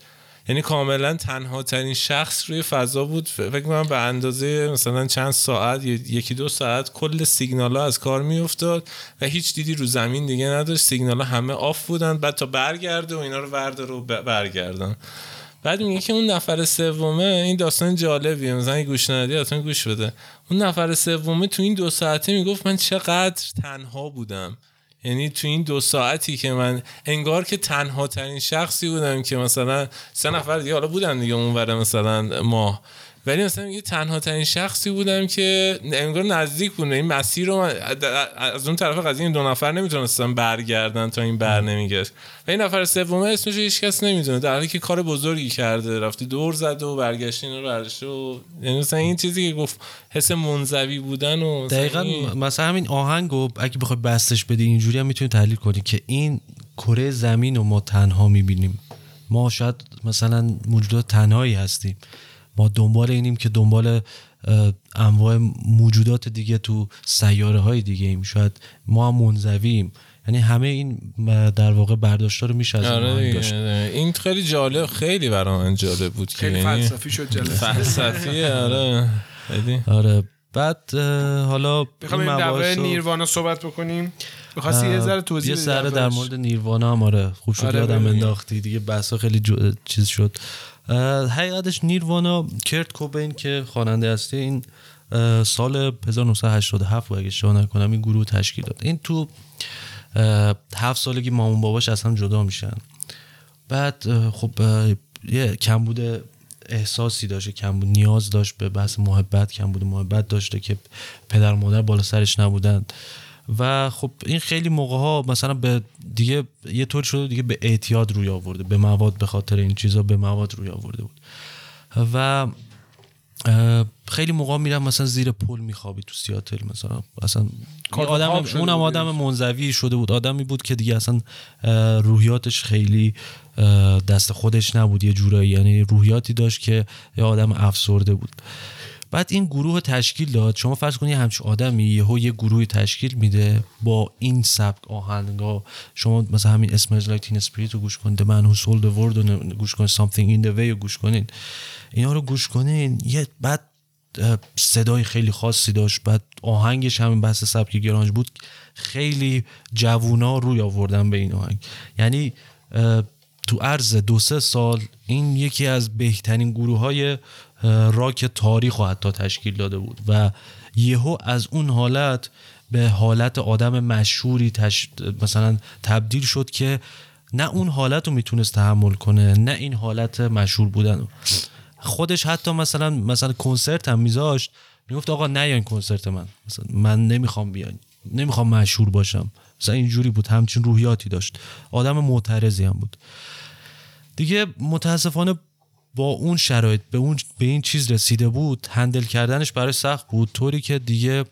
یعنی کاملا تنها ترین شخص روی فضا بود. فکر کنم به اندازه مثلا چند ساعت یکی دو ساعت کل سیگنال ها از کار میافتاد و هیچ دیدی رو زمین دیگه نداشت. سیگنال ها همه off بودن بعد تا برگرده و اینا رو ورداره و برگردن. بعد میگه که اون نفر سومه این داستان جالبیه. مثلا گوش ندی اصلا گوش بده. اون نفر سومه تو این دو ساعته می‌گفت من چقدر تنها بودم. یعنی تو این دو ساعتی که من انگار که تنها ترین شخصی بودم که مثلا سه نفر دیگه حالا بودن دیگه اونور مثلا ماه. ولی مثلا یه تنها ترین شخصی بودم که انگار نزدیک بود. این مسیر رو از اون طرف قضیه این دو نفر نمی‌تونستن برگردن تا این بر نمیگشت. و این نفر سومه اسمش هیچ کس نمی‌دونه. در حالی که کار بزرگی کرده رفته دور زده و برگشت اینو برشه و یعنی مثلا این چیزی که گفت حس منزوی بودن و دقیقا مثلا همین آهنگو اگه بخوای بستش بدی اینجوری هم می‌تونی تحلیل کنی که این کره زمین رو ما تنها می‌بینیم. ما شاید مثلا موجودات تنهایی هستیم. ما دنبال اینیم که دنبال انواع موجودات دیگه تو سیاره های دیگه ایم. شاید ما هم منزویم یعنی همه این در واقع برداشت رو میشه از آره داشت. این خیلی جالب خیلی برام جالب بود خیلی که فلسفی شد جالب فلسفی آره. آره. بعد حالا بخوام این در نیروانا صحبت بکنیم. بخواستی یه ذره توضیح یه ذره در مورد نیروانا هم آره. خوب شد آره یادم انداختی. دیگه بحثا خیلی جو... چیز شد. حقیقتش نیروانا کرت کوبین که خواننده هستی این سال 1987 اگه اشتباه نکنم این گروه تشکیل داد. این تو هفت سالگی مامون باباش از هم جدا میشن. بعد خب یه کم بوده احساسی داشته کم بود نیاز داشت به بحث محبت کم بود محبت داشته که پدر مادر بالا سرش نبودن. و خب این خیلی موقع ها مثلا به دیگه یه طور شده دیگه به اعتیاد روی آورده به مواد به خاطر این چیزا به مواد روی آورده بود. و خیلی موقع میرم مثلا زیر پل میخوابی تو سیاتل مثلا. اصلا آدم اونم آدم منزوی شده بود. آدمی بود که دیگه اصلا روحیاتش خیلی دست خودش نبود. یه جورایی یعنی روحیاتی داشت که یه آدم افسرده بود. بعد این گروه تشکیل داد. شما فرض کنید همچین آدمی یهو یه گروه تشکیل میده با این سبک آهنگا. شما مثلا همین Smells Like Teen Spirit رو گوش کنید Who Sold the World رو گوش کنید Something in the Way رو گوش کنید. اینا رو گوش کنید یه بعد صدای خیلی خاصی داشت. بعد آهنگش همین بحث سبک گرانج بود. خیلی جوونا روی آوردن به این آهنگ. یعنی تو عرض دو سه سال این یکی از بهترین گروه های راک تاریخ و حتی تشکیل داده بود و یهو از اون حالت به حالت آدم مشهوری تش... مثلا تبدیل شد که نه اون حالت رو می‌تونست تحمل کنه نه این حالت مشهور بودن خودش حتی مثلا مثلا کنسرت هم میذاشت می‌گفت آقا نه این کنسرت من مثلا من نمی‌خوام بیان نمی‌خوام مشهور باشم. مثلا اینجوری بود همچین روحیاتی داشت. آدم معترضی هم بود. دیگه متاسفانه با اون شرایط به اون به این چیز رسیده بود هندل کردنش برای سخت بود. طوری که دیگه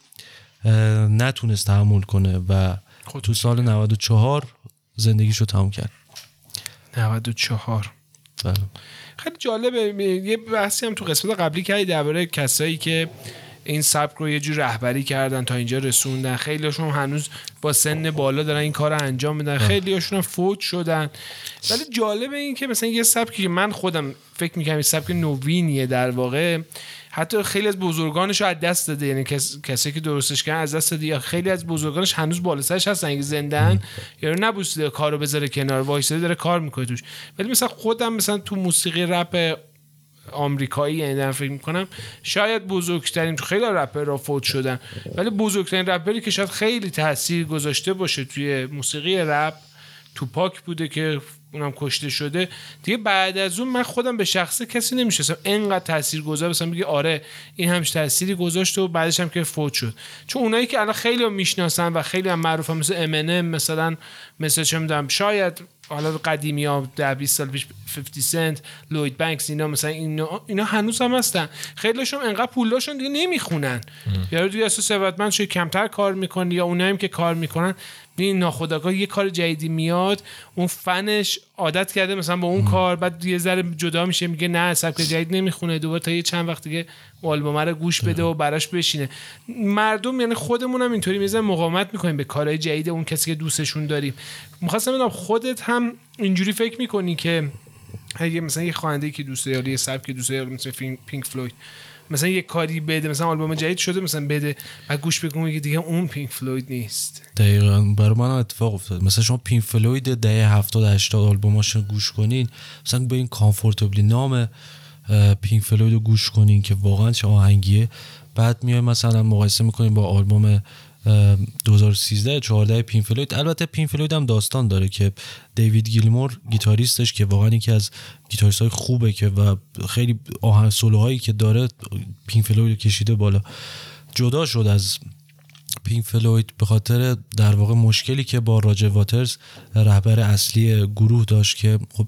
نتونست تحمل کنه و خود تو سال 94 زندگیشو تموم کرد. 94 بله. خیلی جالبه. یه بحثی هم تو قسمت قبلی کردی درباره کسایی که این سبک رو یه جور رهبری کردن تا اینجا رسوندن. خیلی هاشون هنوز با سن بالا دارن این کار رو انجام میدن. خیلی هاشون هم فوت شدن. ولی جالبه این که مثلا یه سبکی که من خودم فکر می‌کنم یه سبک نوینیه در واقع حتی خیلی از بزرگانش رو از دست داده. یعنی کس... کسی که درستش کردن از دست داده یا خیلی از بزرگانش هنوز بالا سرش هستن. که زندن یا نبوسیده کارو بذاره کنار وایساده داره کار می‌کنه توش. ولی مثلا خودم مثلا تو موسیقی رپ آمریکایی یعنی فکر می‌کنم شاید بزرگترین خیلی رپر را فوت شدن. ولی بزرگترین رپری که شاید خیلی تاثیر گذاشته باشه توی موسیقی رپ تو پاک بوده که اونم کشته شده. دیگه بعد از اون من خودم به شخصه کسی نمیشستم انقدر تاثیر گذار بسم بگی آره این همش تأثیری گذاشته و بعدش هم که فوت شد. چون اونایی که الان خیلی می‌شناسن و خیلی هم معروفن مثل امنه مثلا مثل چه می‌دونم شاید حالا قدیمی ها ده 20 سال پیش 50 سنت لوید بانکس اینا مثلا اینا, اینا هنوز هم هستن. خیلیشون انقدر پولاشون دیگه نمی‌خونن. یا دیگه اساس ثروتمند شده کمتر کار می‌کنن یا اونایی که کار می‌کنن. این ناخداگاه یه کار جدیدی میاد اون فنش عادت کرده مثلا با اون کار بعد یه ذره جدا میشه میگه نه سبک جدید نمی‌خونه. دوباره تا یه چند وقت دیگه آلبوم رو گوش بده و براش بشینه. مردم یعنی خودمون هم اینطوری میزن مقاومت می‌کنیم به کارهای جدید اون کسی که دوستشون داریم. می‌خواستم بدونم خودت هم اینجوری فکر می‌کنی که اگه مثلا یه خواننده که دوست داری یه سبک دوست داری مثل پینک فلوید مثلا یه کاری بده مثلا آلبوم جدید شده مثلا بده و گوش بکنم که دیگه اون پینک فلوید نیست. دقیقا. برای من اتفاق افتاد. مثلا شما پینک فلوید دهه 70 80 آلبوماش گوش کنین مثلا به این Comfortably Numb پینک فلوید رو گوش کنین که واقعا چه آهنگیه. بعد میای مثلا مقایسه می‌کنین با آلبوم 2013 14 پینک فلوید. البته پینک فلوید هم داستان داره که دیوید گیلمور گیتاریستش که واقعا یکی از گیتاریست های خوبه که و خیلی آهنگ سولوهایی که داره پین فلوید کشیده بالا. جدا شد از پینک فلوید به خاطر در واقع مشکلی که با راج واترز رهبر اصلی گروه داشت که خب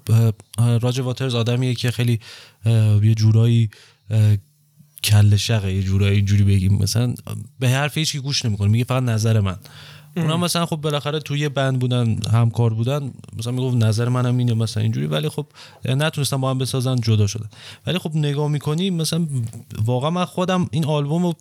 راج واترز آدمیه که خیلی یه جورایی کل شقه یه جورایی اینجوری بگیم. مثلا به حرف هیچ گوش نمی‌کنه میگه فقط نظر من. اونا مثلا خب بالاخره توی بند بودن همکار بودن مثلا می‌گفت نظر منم اینه مثلا اینجوری. ولی خب نتونستن با هم بسازن جدا شدن. ولی خب نگاه می‌کنی مثلا واقعا من خودم این آلبوم رو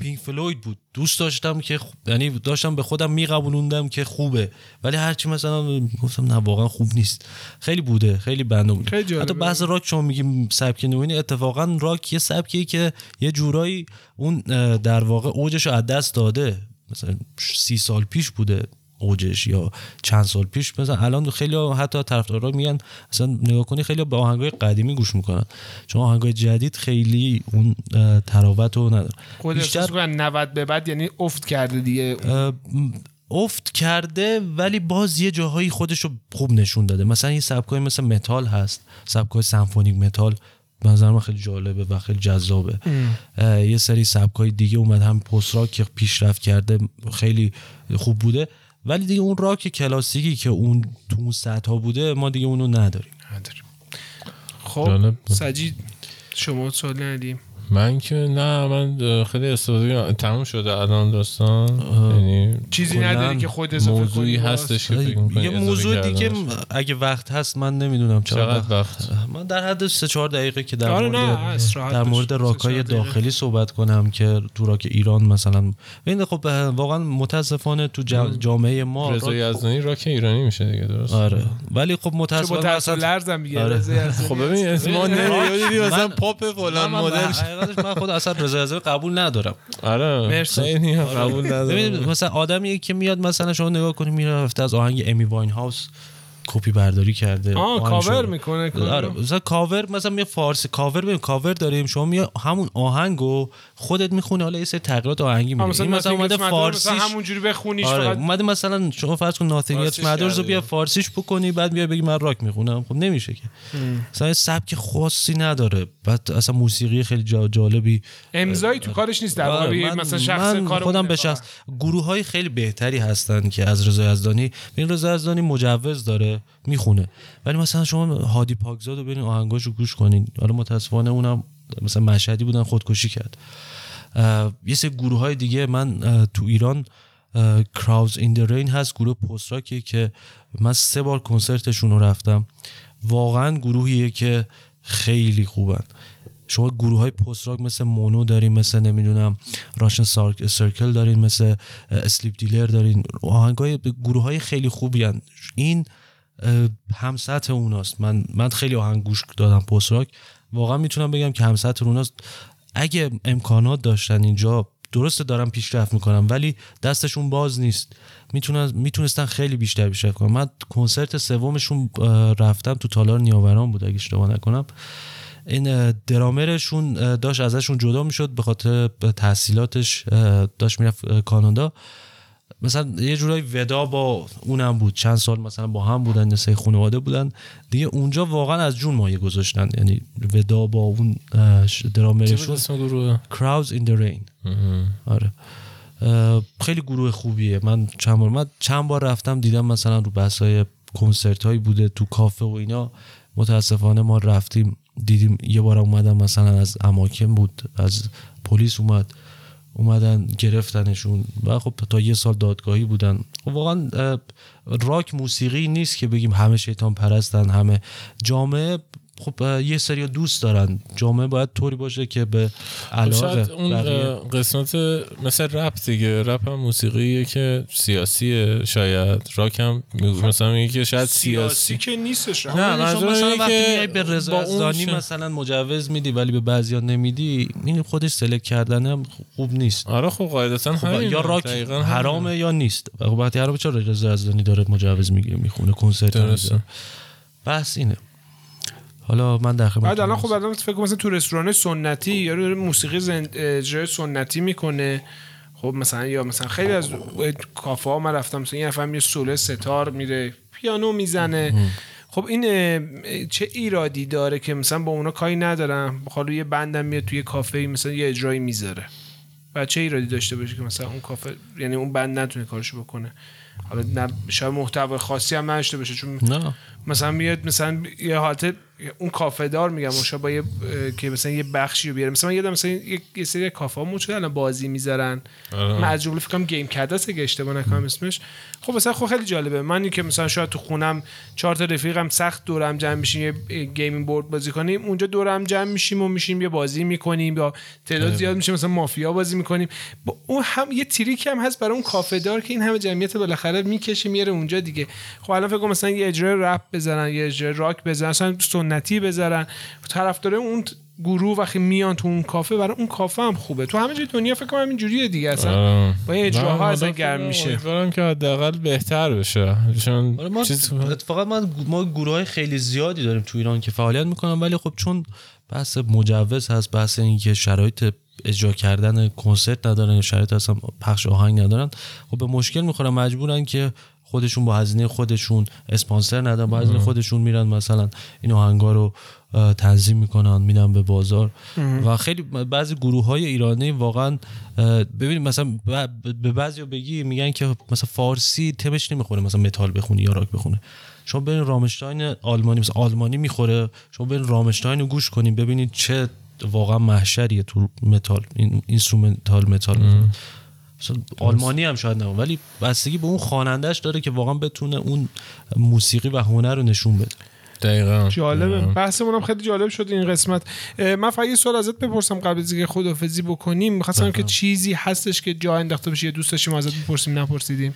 پینک فلوید بود. دوست داشتم که یعنی داشتم به خودم میقبولوندم که خوبه. ولی هرچی مثلا گفتم نه واقعا خوب نیست. خیلی بوده خیلی بنده بود. حتی بحث راک شما میگیم سبک نوینی اتفاقا راک یه سبکیه که یه جورایی اون در واقع اوجش از دست داده. مثلا سی سال پیش بوده. اوجش یا چند سال پیش. مثلا الان خیلی حتی طرفدارا میگن اصلا نگاه کنی خیلی به آهنگای قدیمی گوش می‌کنن. چون آهنگای جدید خیلی اون طراوت رو نداره. بیشتر 90 به بعد یعنی افت کرده دیگه. افت کرده ولی باز یه جاهایی خودش رو خوب نشون داده. مثلا یه سبکای مثل متال هست. سبکای سمفونیک متال به نظر من خیلی جالبه و خیلی جذابه. یه سری سبکای دیگه اومد هم پست راک که پیشرفت کرده خیلی خوب بوده. ولی دیگه اون راک کلاسیکی که اون تو اون سطح ها بوده ما دیگه اونو نداریم. نداریم. خب سجید شما سوال ندیم. من که نه من خیلی استفاده تموم شده الان داستان؟ یعنی چیزی نداری که خود اضافه موضوعی هستش که فکر یه موضوع دیگه اگه وقت هست من نمی‌دونم چقدر وقت. من در حد 3 4 دقیقه که در آره مورد در مورد راکای داخلی صحبت کنم که تو راک ایران مثلا. ببین خب واقعا متاسفانه تو جامعه ما رضا یزدانی راک ایرانی میشه دیگه درست؟ آره. ولی خب متاسفانه اصلا لرزم میگه آره. خب ببین اسم نمی‌دونی مثلا پاپ فلان مدل حقیقتش من خود اصلا رضا قبول ندارم. آره. مرسی. قبول ندارم. مثلا آدمی که میاد مثلا شما نگاه کنید میره از آهنگ امی واین هاوس کپی برداری کرده. آه کاور می‌کنه آره مثلا کاور مثلا می فارسی. کاور ببین کاور داریم. شما می همون آهنگو خودت می‌خونی حالا یه سری تغییرات آهنگی میده مثلا, مثلا اومده فارسیش مثلا همونجوری بخونیش آره فقط اومده مثلا شما فرض کن ناتینگت مدرز رو بیا فارسیش بکنی بعد بیا بگی من راک می‌خونم. خب نمیشه که. مثلا سبک خاصی نداره. بعد اصلا موسیقی خیلی جالبی. امضایی تو کارش نیست در واقع آره، مثلا شخص کار خودم به شخص گروه های خیلی بهتری هستن که از رضا یزدانی. این رضا یزدانی مجوز داره. می‌خونه. ولی مثلا شما هادی پاکزاد رو برین آهنگاشو گوش کنین. حالا متاسفانه اونم مثلا مشهدی بودن خودکشی کرد. یه سری گروه های دیگه من تو ایران کراوز این رین هست گروه پست که من سه بار کنسرتشون رو رفتم. واقعا گروهیه که خیلی خوبن. شما گروه های پست راک مثل مونو دارین مثل نمی‌دونم راشن سرکل دارین مثل اسلیپ دیلر دارین. آهنگ های گروه های خیلی خوبی هن. این هم سطح اوناست. من من خیلی آهنگ گوش دادم پست واقعا می‌تونم بگم که هم سطح اوناست. اگه امکانات داشتن اینجا درست دارم پیشرفت می‌کنم ولی دستشون باز نیست. می‌تونن می‌تونستن خیلی بیشتر پیشرفت کنم من کنسرت سومشون رفتم تو تالار نیاوران بود اگه اشتباه نکنم. این درامرشون داشت ازشون جدا می‌شد به خاطر تحصیلاتش داشت می‌رفت کانادا. مثلا یه جورایی ودا با اونم بود. چند سال مثلا با هم بودن یه خانواده بودن. دیگه اونجا واقعا از جون مایه گذاشتن. یعنی ودا با اون درامرشون. کراوز این the rain. آره. خیلی گروه خوبیه. من چند بار من چند بار رفتم دیدم مثلا رو بحثای کنسرت هایی بوده تو کافه و اینا. متاسفانه ما رفتیم دیدیم یه بار اومدم مثلا از اماکن بود از پلیس اومد. اومدن گرفتنشون. و خب تا یه سال دادگاهی بودن. خب واقعا راک موسیقی نیست که بگیم همه شیطان پرستن همه جامعه خب یه سری دوست دارن. جامعه باید طوری باشه که به علاقه اون قسمت مثل رپ دیگه. رپ هم موسیقیه که سیاسیه شاید. راک هم مثلا میگه که شاید سیاسی, سیاسی. که نیستش. نه مثلا وقتی به رضا مثلا مجوز میدی ولی به بعضیا نمیدی این خودش سلکت کردن هم خوب نیست. آره خب قاعدتا خب یا راک حرامه یا نیست. خب وقتی حرامه چرا رضا یزدانی داره مجوز می‌گیره می‌خونه کنسرت بس اینه. حالا من در بعد الان خب الان فکر مثلا تو رستوران سنتی یا موسیقی زند... اجرای سنتی می‌کنه. خب مثلا یا مثلا خیلی از کافه ها من رفتم مثلا یه نفر میره سوله ستار میره پیانو می‌زنه. خب این چه ایرادی داره که مثلا با اونا کاری ندارم؟ حالا یه بندم میاد توی کافه مثلا یه اجرایی می‌ذاره. و چه ایرادی داشته باشه که مثلا اون کافه یعنی اون band نتونه کارشو بکنه؟ حالا نه شاید محتوای خاصی هم نداشته باشه چون نه. مثلا میاد مثلا یه حالت اون کافه دار میگم اون با یه که مثلا یه بخشی رو بیاره. مثلا یه مثلا یه, یه سری کافه ها شده الان بازی می‌ذارن. آره. من از جمله فکر game کداس اگه اشتباه نکنم اسمش. خب مثلا خب خیلی جالبه. من که مثلا شاید تو خونم چهار تا رفیقم سخت دورم جمع میشیم یه gaming board بازی کنیم. اونجا دورم جمع میشیم و میشیم یه بازی می‌کنیم. یا تعداد زیاد میشه مثلا مافیا بازی می‌کنیم. با اون هم یه تریک هم هست برای اون کافه دار که این همه جمعیت بالاخره می‌کشه میره اونجا دیگه. خب الان فکر مثلا یه اجرای رپ بزنن یه اجرای راک بزنن مثلا سنتی بزنن طرفدار اون گروه وقتی میان تو اون کافه برای اون کافه هم خوبه. تو همه جای دنیا فکر کنم همین جوریه دیگه اصلا با این اجراها اصلا گرم میشه. امیدوارم که حداقل بهتر بشه. چون آره، ما اتفاقا من ما گروه های خیلی زیادی داریم تو ایران که فعالیت می‌کنن ولی خب چون بحث مجوز هست بحث اینکه شرایط اجرا کردن کنسرت ندارن شرایط اصلا پخش آهنگ ندارن خب به مشکل می‌خورن مجبورن که خودشون با هزینه خودشون اسپانسر ندارن با هزینه خودشون میرن مثلا این آهنگا رو تنظیم می‌کنن میدن به بازار. و خیلی بعضی گروه های ایرانی واقعا ببینید مثلا به بعضی بگی میگن که مثلا فارسی تمش نمی‌خوره مثلا متال بخونی یا راک بخونه. شما برین رامشتاین آلمانی مثلا آلمانی می‌خوره شما برین رامشتاین رو گوش کنین ببینید چه واقعا محشریه تو متال این instrumental metal. آلمانی هم شاید نه ولی بستگی به اون خوانندهش داره که واقعا بتونه اون موسیقی و هنر رو نشون بده. دقیقا. جالبه. بحثمون هم خیلی جالب شد این قسمت. من فقط یه سوال ازت بپرسم قبل از اینکه خدافظی بکنیم. می‌خواستم که چیزی هستش که جا انداخته بشه یه دوست داشتیم ازت بپرسیم نپرسیدیم؟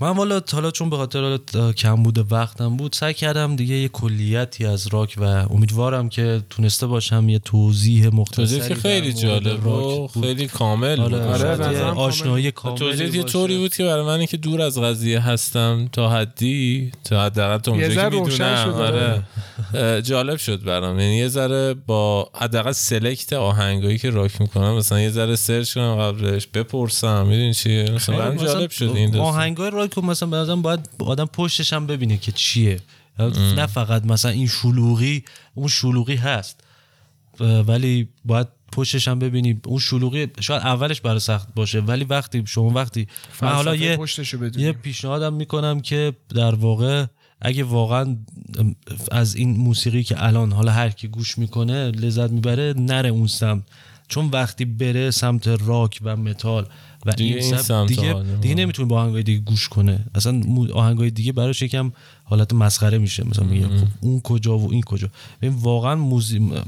من والا حالا چون به خاطر کم بوده وقتم بود سعی کردم دیگه یه کلیتی از راک و امیدوارم که تونسته باشم یه توضیح مختصری توضیح خیلی جالب و خیلی کامل آره, آره آشنایی کامل توضیح یه طوری بود که برای منی که دور از قضیه هستم تا حدی تا حداقل تا اونجایی که می‌دونم آره. جالب شد برام. یعنی یه ذره با حداقل سلکت آهنگایی که راک می‌کنم مثلا یه ذره سرچ کنم قبلش بپرسم می‌دونی چیه مثلا جالب شد این آهنگای که مثلا به باید آدم پشتش هم ببینه که چیه. نه فقط مثلا این شلوغی اون شلوغی هست. ولی باید پشتش هم ببینی. اون شلوغی شاید اولش برای سخت باشه ولی وقتی شما وقتی من حالا یه یه پیشنهادم می‌کنم که در واقع اگه واقعا از این موسیقی که الان حالا هر کی گوش می‌کنه لذت می‌بره نره اون سمت. چون وقتی بره سمت راک و متال و دیگه این سمت دیگه, دیگه نمی‌تونه با آهنگای دیگه گوش کنه. اصلا آهنگای دیگه براش یکم حالت مسخره میشه. مثلا میگه خب اون کجا و این کجا. ببین واقعا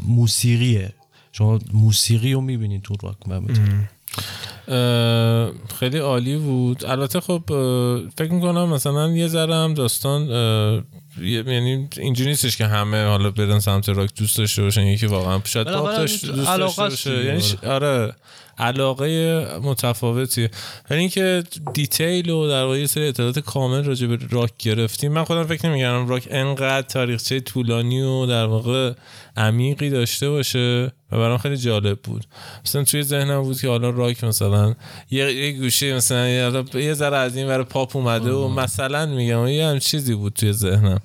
موسیقیه. شما موسیقی رو می‌بینید تو راک خیلی عالی بود. البته خب فکر می‌کنم مثلا یه ذره هم داستان یعنی اینجوری نیستش که همه حالا بدن سمت راک دوست داشته باشن. یکی واقعا شاید پاپ دوست داشته باشه. یعنی آره. علاقه متفاوتی. ولی اینکه دیتیل و در واقع سری اطلاعات کامل راجع به راک گرفتیم. من خودم فکر نمی‌کردم راک انقدر تاریخچه طولانی و در واقع عمیقی داشته باشه و برام خیلی جالب بود. مثلا توی ذهنم بود که حالا راک مثلا یه, یه گوشه مثلا یه ذره از این برای پاپ اومده و مثلا میگم. یه هم چیزی بود توی ذهنم.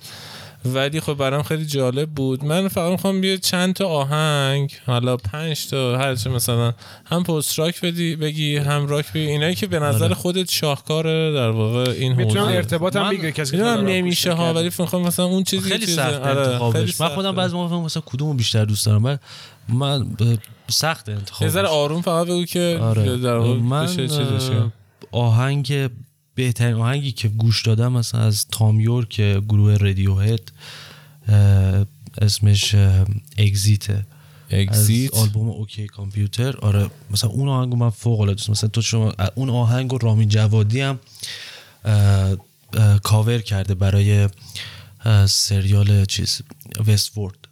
ولی خب برام خیلی جالب بود. من فقط می‌خوام بیا چند تا آهنگ حالا پنج تا هر چه مثلا هم پست راک بدی بگی هم راک بگی. اینایی که به نظر آره. خودت شاهکاره در واقع این حوزه. می‌تونم ارتباط هم بگیره کسی نمیشه ها ولی می‌خوام مثلا اون چیزی خیلی سخت آره من خودم بعضی موقع مثلا کدومو بیشتر دوست دارم من من سخت انتخاب یه آروم فقط بگو که آره. در من آهنگ بهترین آهنگی که گوش دادم مثلا از تام یورک گروه رادیو هد اسمش Exit ه Exit آلبوم OK Computer. آره مثلا اون آهنگو من فوق العاده مثلا تو شما اون آهنگو رامین جوادی هم کاور کرده برای سریال چیز Westworld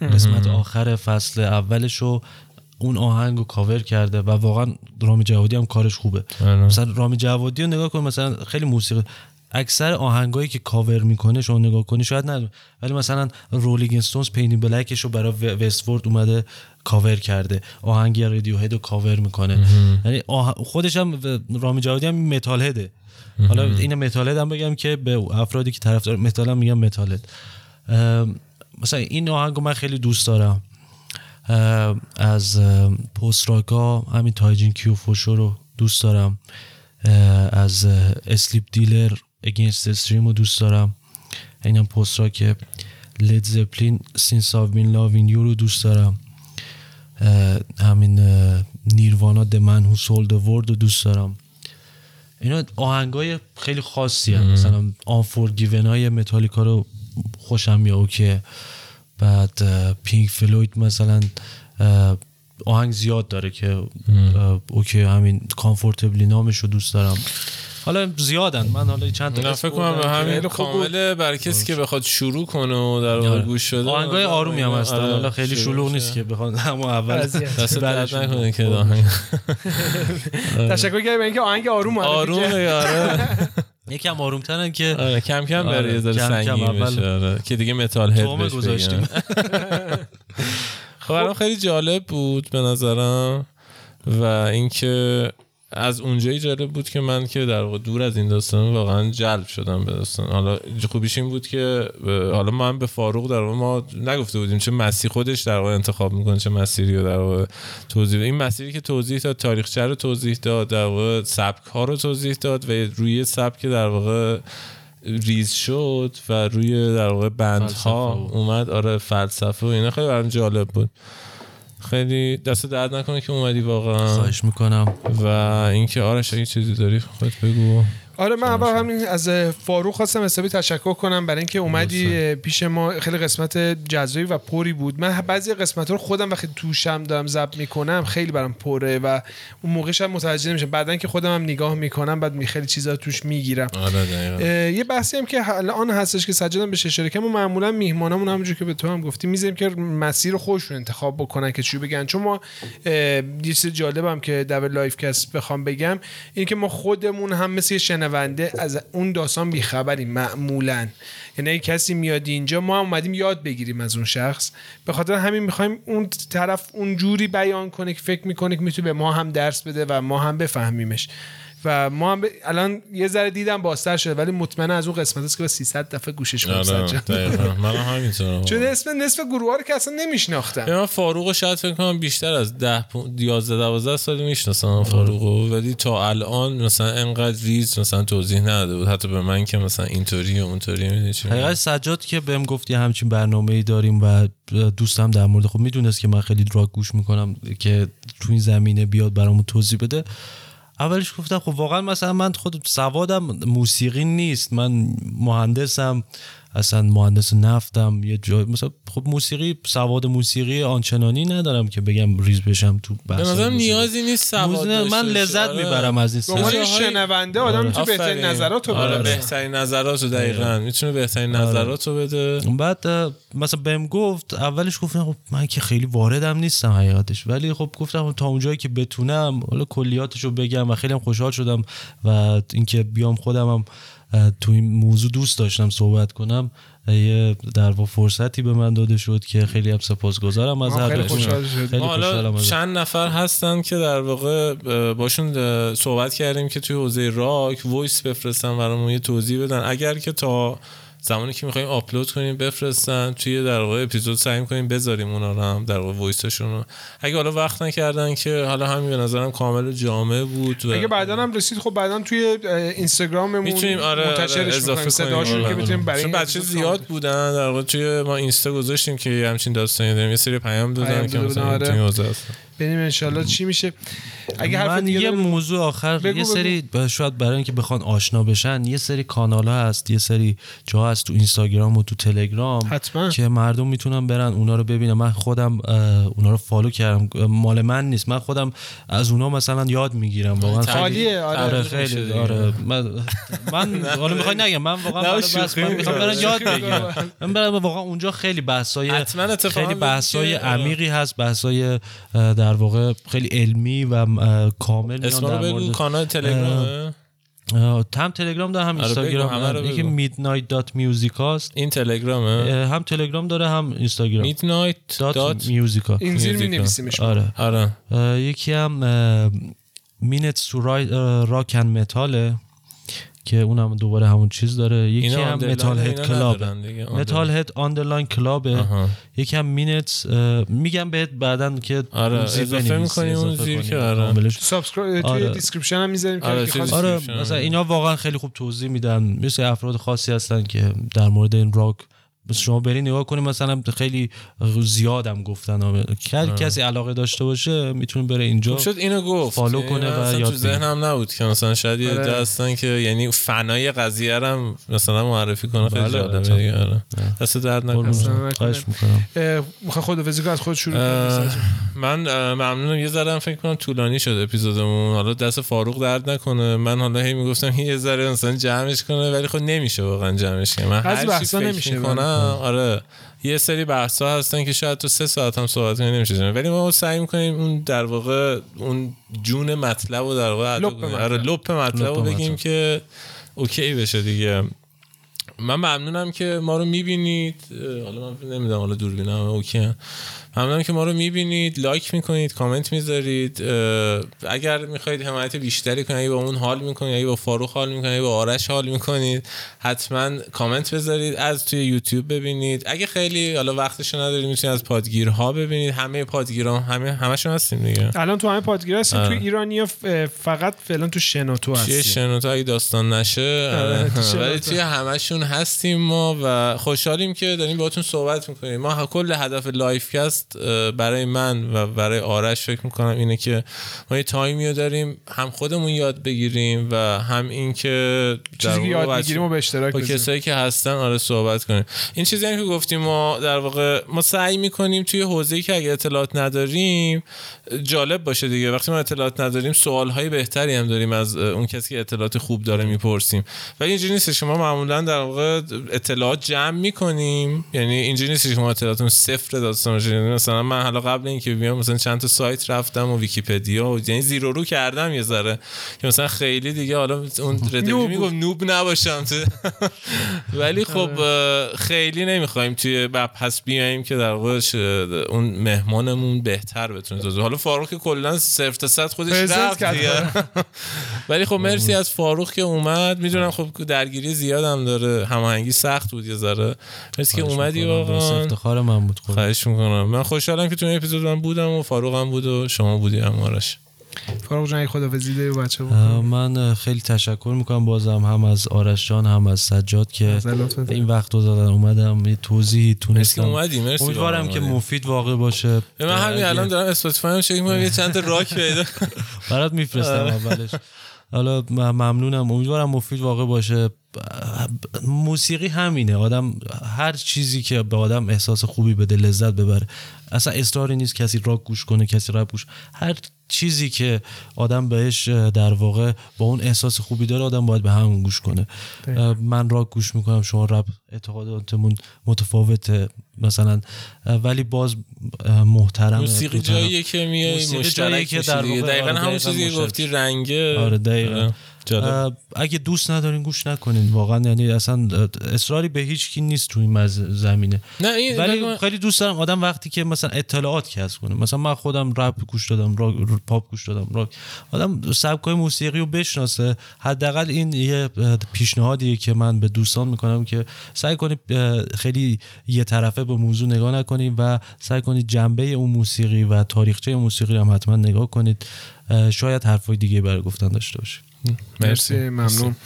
قسمت آخر فصل اولشو اون آهنگ رو کاور کرده و واقعا رامین جوادی هم کارش خوبه. آره. مثلا رامین جوادی رو نگاه کن مثلا خیلی موسیقی اکثر آهنگایی که کاور می‌کنه شما نگاه کنی شاید نه. ولی مثلا Rolling Stones Paint It Black ش رو برای Westworld اومده کاور کرده. آهنگی Radiohead رو کاور می‌کنه. یعنی خودش هم رامین جوادی هم metalhead ه حالا این metalhead هم بگم که به افرادی که طرفدار متال هم میگم metalhead مثلا این آهنگو من خیلی دوست دارم. از post-rock ا همین تایجین کیو فوشو رو دوست دارم. از Sleep Dealer Against Stream رو دوست دارم. اینم post-rock ه Led Zeppelin Since I've Been Loving You رو دوست دارم. همین Nirvana The Man Who Sold World رو دوست دارم. اینا آهنگای خیلی خاصی هم. مثلا Unforgiven های متالیکا رو خوشم میاد که بعد Pink Floyd مثلا آهنگ زیاد داره که okay همین Comfortably Numb ش رو دوست دارم. حالا زیادن من حالا چند تا فکر کنم به همین کامل برای کسی که بخواد شروع کنه و در واقع گوش بده آهنگای آرومی هم هستن. آره، حالا خیلی شلوغ نیست که بخواد همون اول دست درد نکنه که آهنگ. تشکر کردم اینکه آهنگ آروم آرومه آره. یکم آروم ترن که آره کم کم بره یه ذره سنگین بشه آره. که دیگه metalhead بهش گذاشتیم. خب خیلی جالب بود به نظرم. و اینکه از اونجایی جالب بود که من که در واقع دور از این داستان واقعا جلب شدم به داستان. حالا خوبیش این بود که حالا من به فاروق در واقع ما نگفته بودیم چه مسیر خودش در واقع انتخاب می‌کنه چه مسیری رو در واقع توضیح این مسیری که توضیح داد تاریخچه رو توضیح داد در واقع سبک ها رو توضیح داد و روی سبک در واقع ریز شد و روی در واقع بندها اومد. آره فلسفه و اینا خیلی برام جالب بود. خیلی دست درد نکنه که اومدی واقعا. خواهش می‌کنم. و اینکه آرش اگه چیزی داری خودت بگو. آره من اول همین از فاروق خواستم حسابی تشکر کنم. برای اینکه اومدی پیش ما خیلی قسمت جزایی و پری بود. من بعضی قسمت رو خودم وقتی توشم دارم ضبط می‌کنم خیلی برام پره و اون موقعش هم متوجه نمیشم. بعدا که خودم هم نگاه می‌کنم بعد می خیلی چیزا توش می‌گیرم. آره یه بحثی هم که الان هستش که سجادم به اشاره که ما معمولا میهمانمون همونجور که به تو هم گفتی می‌ذاریم که مسیر خودشون انتخاب بکنن که چی بگن. چون ما یه چیز جالبم که Double Life Cast بخوام بگم این که ما خودمون هم مثل شنونده از اون داستان بیخبریم معمولا. یعنی کسی میاد اینجا ما هم اومدیم یاد بگیریم از اون شخص. به خاطر همین می‌خوایم اون طرف اون جوری بیان کنه که فکر می‌کنه که می‌تونه به ما هم درس بده و ما هم بفهمیمش. و ما هم ب... الان یه ذره دیدم بازتر شده ولی مطمئن از اون قسمت است که با 300 دفعه گوشش کنم من همینطورم. چون اسم نصف گروه ها رو که اصلا نمیشناختم. من فاروق شاید فکر کنم بیشتر از 10 11 12 سال می‌شناسم فاروق ولی تا الان مثلا انقدر ریز مثلا توضیح نداده بود. حتی به من که مثلا اینطوری و اونطوری می‌دونی حقیقت سجاد که بهم گفتی همچین برنامه‌ای داریم و دوستم در مورد خب می‌دونست که من خیلی دراگ گوش می‌کنم که تو این زمینه بیاد برامون توضیح بده. اولش گفتم خب واقعا مثلا من خود سوادم موسیقی نیست من مهندسم. اصلا مهندس نفتم یه جای مثلا خب موسیقی سواد موسیقی آنچنانی ندارم که بگم ریز بشم تو بحث به نیازی نیست سواد من لذت آره. می‌برم از این سواد شنونده آدم آره. می‌تونه بهترین نظرات رو آره. بهترین نظرات رو دقیقاً می‌تونه بهترین آره. نظرات رو بده بعد مثلا بهم گفت اولش گفتم خب من که خیلی واردم نیستم حقیقتش ولی خب گفتم تا اونجایی که بتونم حالا کلیاتش رو بگم و خیلی هم خوشحال شدم و اینکه بیام خودم هم تو این موضوع دوست داشتم صحبت کنم. یه در واقع فرصتی به من داده شد که خیلی هم سپاسگزارم از هر خیلی حالا چند نفر هستن که در واقع باشون صحبت کردیم که توی حوزه راک voice بفرستن برامون یه توضیح بدن. اگر که تا زمانی که می‌خوایم آپلود کنیم بفرستن توی در واقع اپیزود سعی کنیم بذاریم اونا رو هم در واقع voice شون رو. اگه حالا وقت نکردن که حالا همین به نظرم کامل جامع بود و اگه بعدا هم رسید خب بعدا توی اینستاگراممون می‌تونیم آره منتشرش آره اضافه کنیم. که می‌تونیم برای چون بچه زیاد بودن در واقع توی ما اینستا گذاشتیم که همچین داستانی داریم. یه سری پیام دادن که مثلا آره. ببینیم انشالله. چی میشه؟ اگه حرف دیگه یه موضوع آخر یه سری شاید برای اینکه بخوان آشنا بشن یه سری کانال ها هست یه سری جا هست تو اینستاگرام و تو تلگرام حتما. که مردم می‌تونن برن اونا رو ببینن. من خودم اونا رو follow کردم. مال من نیست. من خودم از اونا مثلا یاد می‌گیرم. واقعا خیلی آره, آره خیلی آره. من من حالا می‌خوای نگم. من واقعا بس من می‌خوام برم یاد بگیرم. من برم واقعا اونجا خیلی بحثای خیلی بحثای عمیقی هست. بحثای در واقع خیلی علمی و کامل اسم رو بگو کانال تلگرام هم تلگرام داره هم اینستاگرام یکی midnight dot music هست این تلگرامه؟ هم تلگرام داره هم اینستاگرام. midnight dot music این زیر می نویسیمش. آره. آره. یکی هم mint to rock and metal ه که اونم دوباره همون چیز داره. یکی هم metalhead club metalhead underline club ه یکی هم mint میگم بهت بعدا که آره اضافه می‌کنی اون زیر که آره. subscribe توی آره. description هم می‌ذاریم آره, آره مثلا اینا واقعا خیلی خوب توضیح میدن. مثل افراد خاصی هستن که در مورد این راک شما برین نگاه کنید مثلا خیلی زیادم گفتن. هر کسی علاقه داشته باشه می‌تونه بره اینجا شد اینو گفت. فالو کنه و یاد تو ذهنم نبود که مثلا شاید یه آره. هستن که یعنی فنای قضیه رو مثلا معرفی کنه خیلی بله، جالبه آره. دست درد نکنه. خواهش می‌کنم. خود از خود شروع من ممنونم. یه ذره فکر کنم طولانی شده اپیزودمون. حالا دست فاروق درد نکنه. من حالا هی می‌گفتم یه ذره مثلا جمعش کنه ولی خب نمیشه واقعا جمعش کنه. من هر چی فکر آره. یه سری بحث ها هستن که شاید تو سه ساعت هم صحبت کنیم نمیشه ولی ما سعی می‌کنیم اون در واقع اون جون مطلب و در واقع آره لب مطلب رو بگیم که okay بشه دیگه. من ممنونم که ما رو می‌بینید. حالا من نمی‌دونم حالا دوربینم okay. ممنونم که ما رو می‌بینید لایک می‌کنید کامنت می‌ذارید. اگر می‌خواید حمایت بیشتری کنید با اون حال می‌کنید یا با فاروق حال می‌کنید با آرش حال می‌کنید حتما کامنت بذارید از توی یوتیوب ببینید. اگه خیلی حالا وقتش ندارید می‌تونید از پادگیرها ببینید. همه پادگیرها همه همشون هستیم دیگه. الان تو همه پادگیر هستیم. تو ایرانی فقط فعلا تو شنوتو هستیم. شنوتو اگه داستان نشه آره، ولی توی همشون هستیم ما و خوشحالیم که داریم باهاتون صحبت می‌کنیم. ما کل هدف لایف برای من و برای آرش فکر می‌کنم اینه که ما یه تایمی رو داریم هم خودمون یاد بگیریم و هم این که چیزی که یاد بگیریم و به اشتراک با کسایی که هستن آره صحبت کنیم. این چیزی هم که گفتیم ما در واقع ما سعی می‌کنیم توی حوزه‌ای که اگه اطلاعات نداریم جالب باشه دیگه. وقتی ما اطلاعات نداریم سوال های بهتری هم داریم از اون کسی که اطلاعات خوب داره می‌پرسیم. ولی اینجوری نیست شما معمولا در واقع اطلاعات جمع می‌کنیم. یعنی اینجوری نیست شما اطلاعاتون صفر داستان مثلا من حالا قبل اینکه بیام مثلا چند تا سایت رفتم و ویکی‌پدیا و یعنی زیرو رو کردم یه ذره. که مثلا خیلی دیگه حالا اون ردیو میگم نوب نباشم تو. ولی خب خیلی نمی‌خوایم توی پس بیایم که در واقع اون مهمانمون بهتر بتونه توضیح. حالا فاروق کلا صفر تا صد خودش رفت ولی خب مرسی از فاروق که اومد. می‌دونم خب درگیری زیادم داره. هماهنگی سخت بود یه ذره. مرسی که اومدی واقعا. افتخار من بود خواهش می‌کنم. من خوشحالم که تو این اپیزود من بودم و فاروق هم بود و شما بودی هم آرش. فاروق جان خدافظی داری بچه من خیلی تشکر می‌کنم. بازم هم از آرش جان هم از سجاد که این وقت رو دادن. اومدم یه توضیحی تونستم. اومدی مرسی. امیدوارم که مفید واقع باشه. من همین الان دارم اسپاتیفای هم چک می‌کنم یه چند تا راک پیدا برات میفرستم آره. اولش. حالا ممنونم. امیدوارم مفید واقع باشه. موسیقی همینه. آدم هر چیزی که به آدم احساس خوبی بده لذت ببره. اصلا اصراری نیست کسی راک گوش کنه کسی رپ گوش. هر چیزی که آدم بهش در واقع با اون احساس خوبی داره آدم باید به همون گوش کنه. من راک گوش می‌کنم شما رپ اعتقاداتمون متفاوته مثلا. ولی باز محترم موسیقی جاییه که میای مشترک که در واقع دقیقا آره، همون چیزی گفتی رنگه. آره دقیقا. آره. اگه دوست ندارین گوش نکنین واقعا یعنی اصلا اصراری به هیچ کی نیست تو این زمینه. نه این ولی خیلی دوست دارم آدم وقتی که مثلا اطلاعات کسب کنه. مثلا من خودم رپ گوش دادم راک پاپ گوش دادم راک آدم سبکای موسیقی رو بشناسه. حداقل این یه پیشنهادیه که من به دوستان می‌کنم که سعی کنید خیلی یه طرفه به موضوع نگاه نکنید و سعی کنید جنبه اون موسیقی و تاریخچه موسیقی هم حتما نگاه کنید. شاید حرفای دیگه برای گفتن داشته باشید. مرسی. ممنون.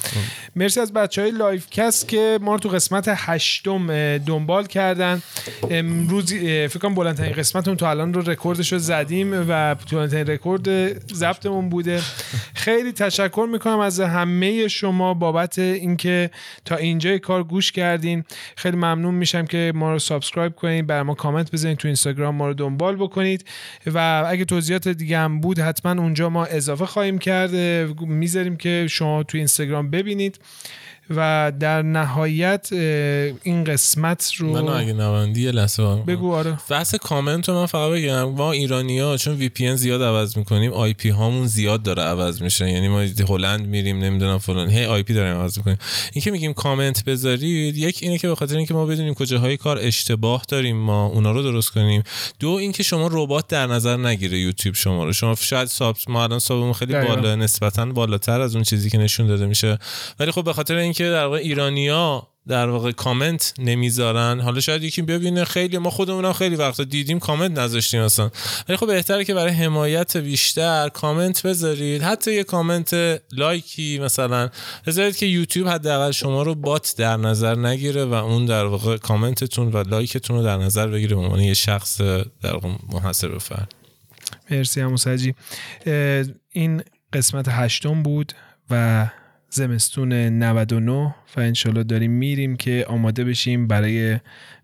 مرسی. از بچه های لایف کست که ما رو تو قسمت هشتم دنبال کردن. امروز فکر کنم بلندترین قسمتمون تو الان رو رکوردش رو زدیم و بلندترین رکورد ضبطمون بوده. خیلی تشکر می‌کنم از همه شما بابت اینکه تا اینجای کار گوش کردین. خیلی ممنون میشم که ما رو subscribe کنید بر ما کامنت بزنید تو اینستاگرام ما رو دنبال بکنید. و اگه توضیحات دیگه هم بود حتما اونجا ما اضافه خواهیم کرد. می‌ذاریم که شما تو اینستاگرام ببینید. و در نهایت این قسمت رو من اگه نواندی لحظه بگو آره. بحث کامنت رو من فقط بگم. ما ایرانی ها چون VPN زیاد عوض می‌کنیم IP هامون زیاد داره عوض میشه. یعنی ما هلند میریم نمی‌دونم فلان. هی IP داریم عوض می‌کنیم. این که میگیم کامنت بذارید یک اینه که به خاطر اینکه ما بدونیم کجاهای کار اشتباه داریم ما اونا رو درست کنیم. دو اینکه شما ربات در نظر نگیره یوتیوب شما رو. شما شاید sub ما الان sub مون خیلی بالا نسبتا بالاتر از اون چیزی که نشون داده میشه. ولی خب به خاطر اینکه در واقع ایرانیا در واقع کامنت نمی‌ذارن. حالا شاید یکی ببینه خیلی ما خودمونم خیلی وقتا دیدیم کامنت نذاشتیم اصلا. ولی خب بهتره که برای حمایت بیشتر کامنت بذارید. حتی یه کامنت لایکی مثلا بذارید که یوتیوب حداقل شما رو bot در نظر نگیره و اون در واقع کامنتتون و لایکتون رو در نظر بگیره. به عنوان یه شخص در واقع منحصر به فرد مرسی همو این قسمت هشتم بود و زمستون 99 و انشالله داریم میریم که آماده بشیم برای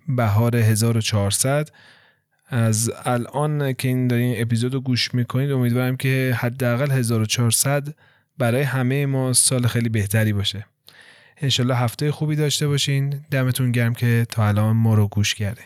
بهار 1400 از الان که این دارین اپیزود رو گوش می‌کنید امیدوارم که حداقل 1400 برای همه ما سال خیلی بهتری باشه. انشالله هفته خوبی داشته باشین. دمتون گرم که تا الان ما رو گوش کرده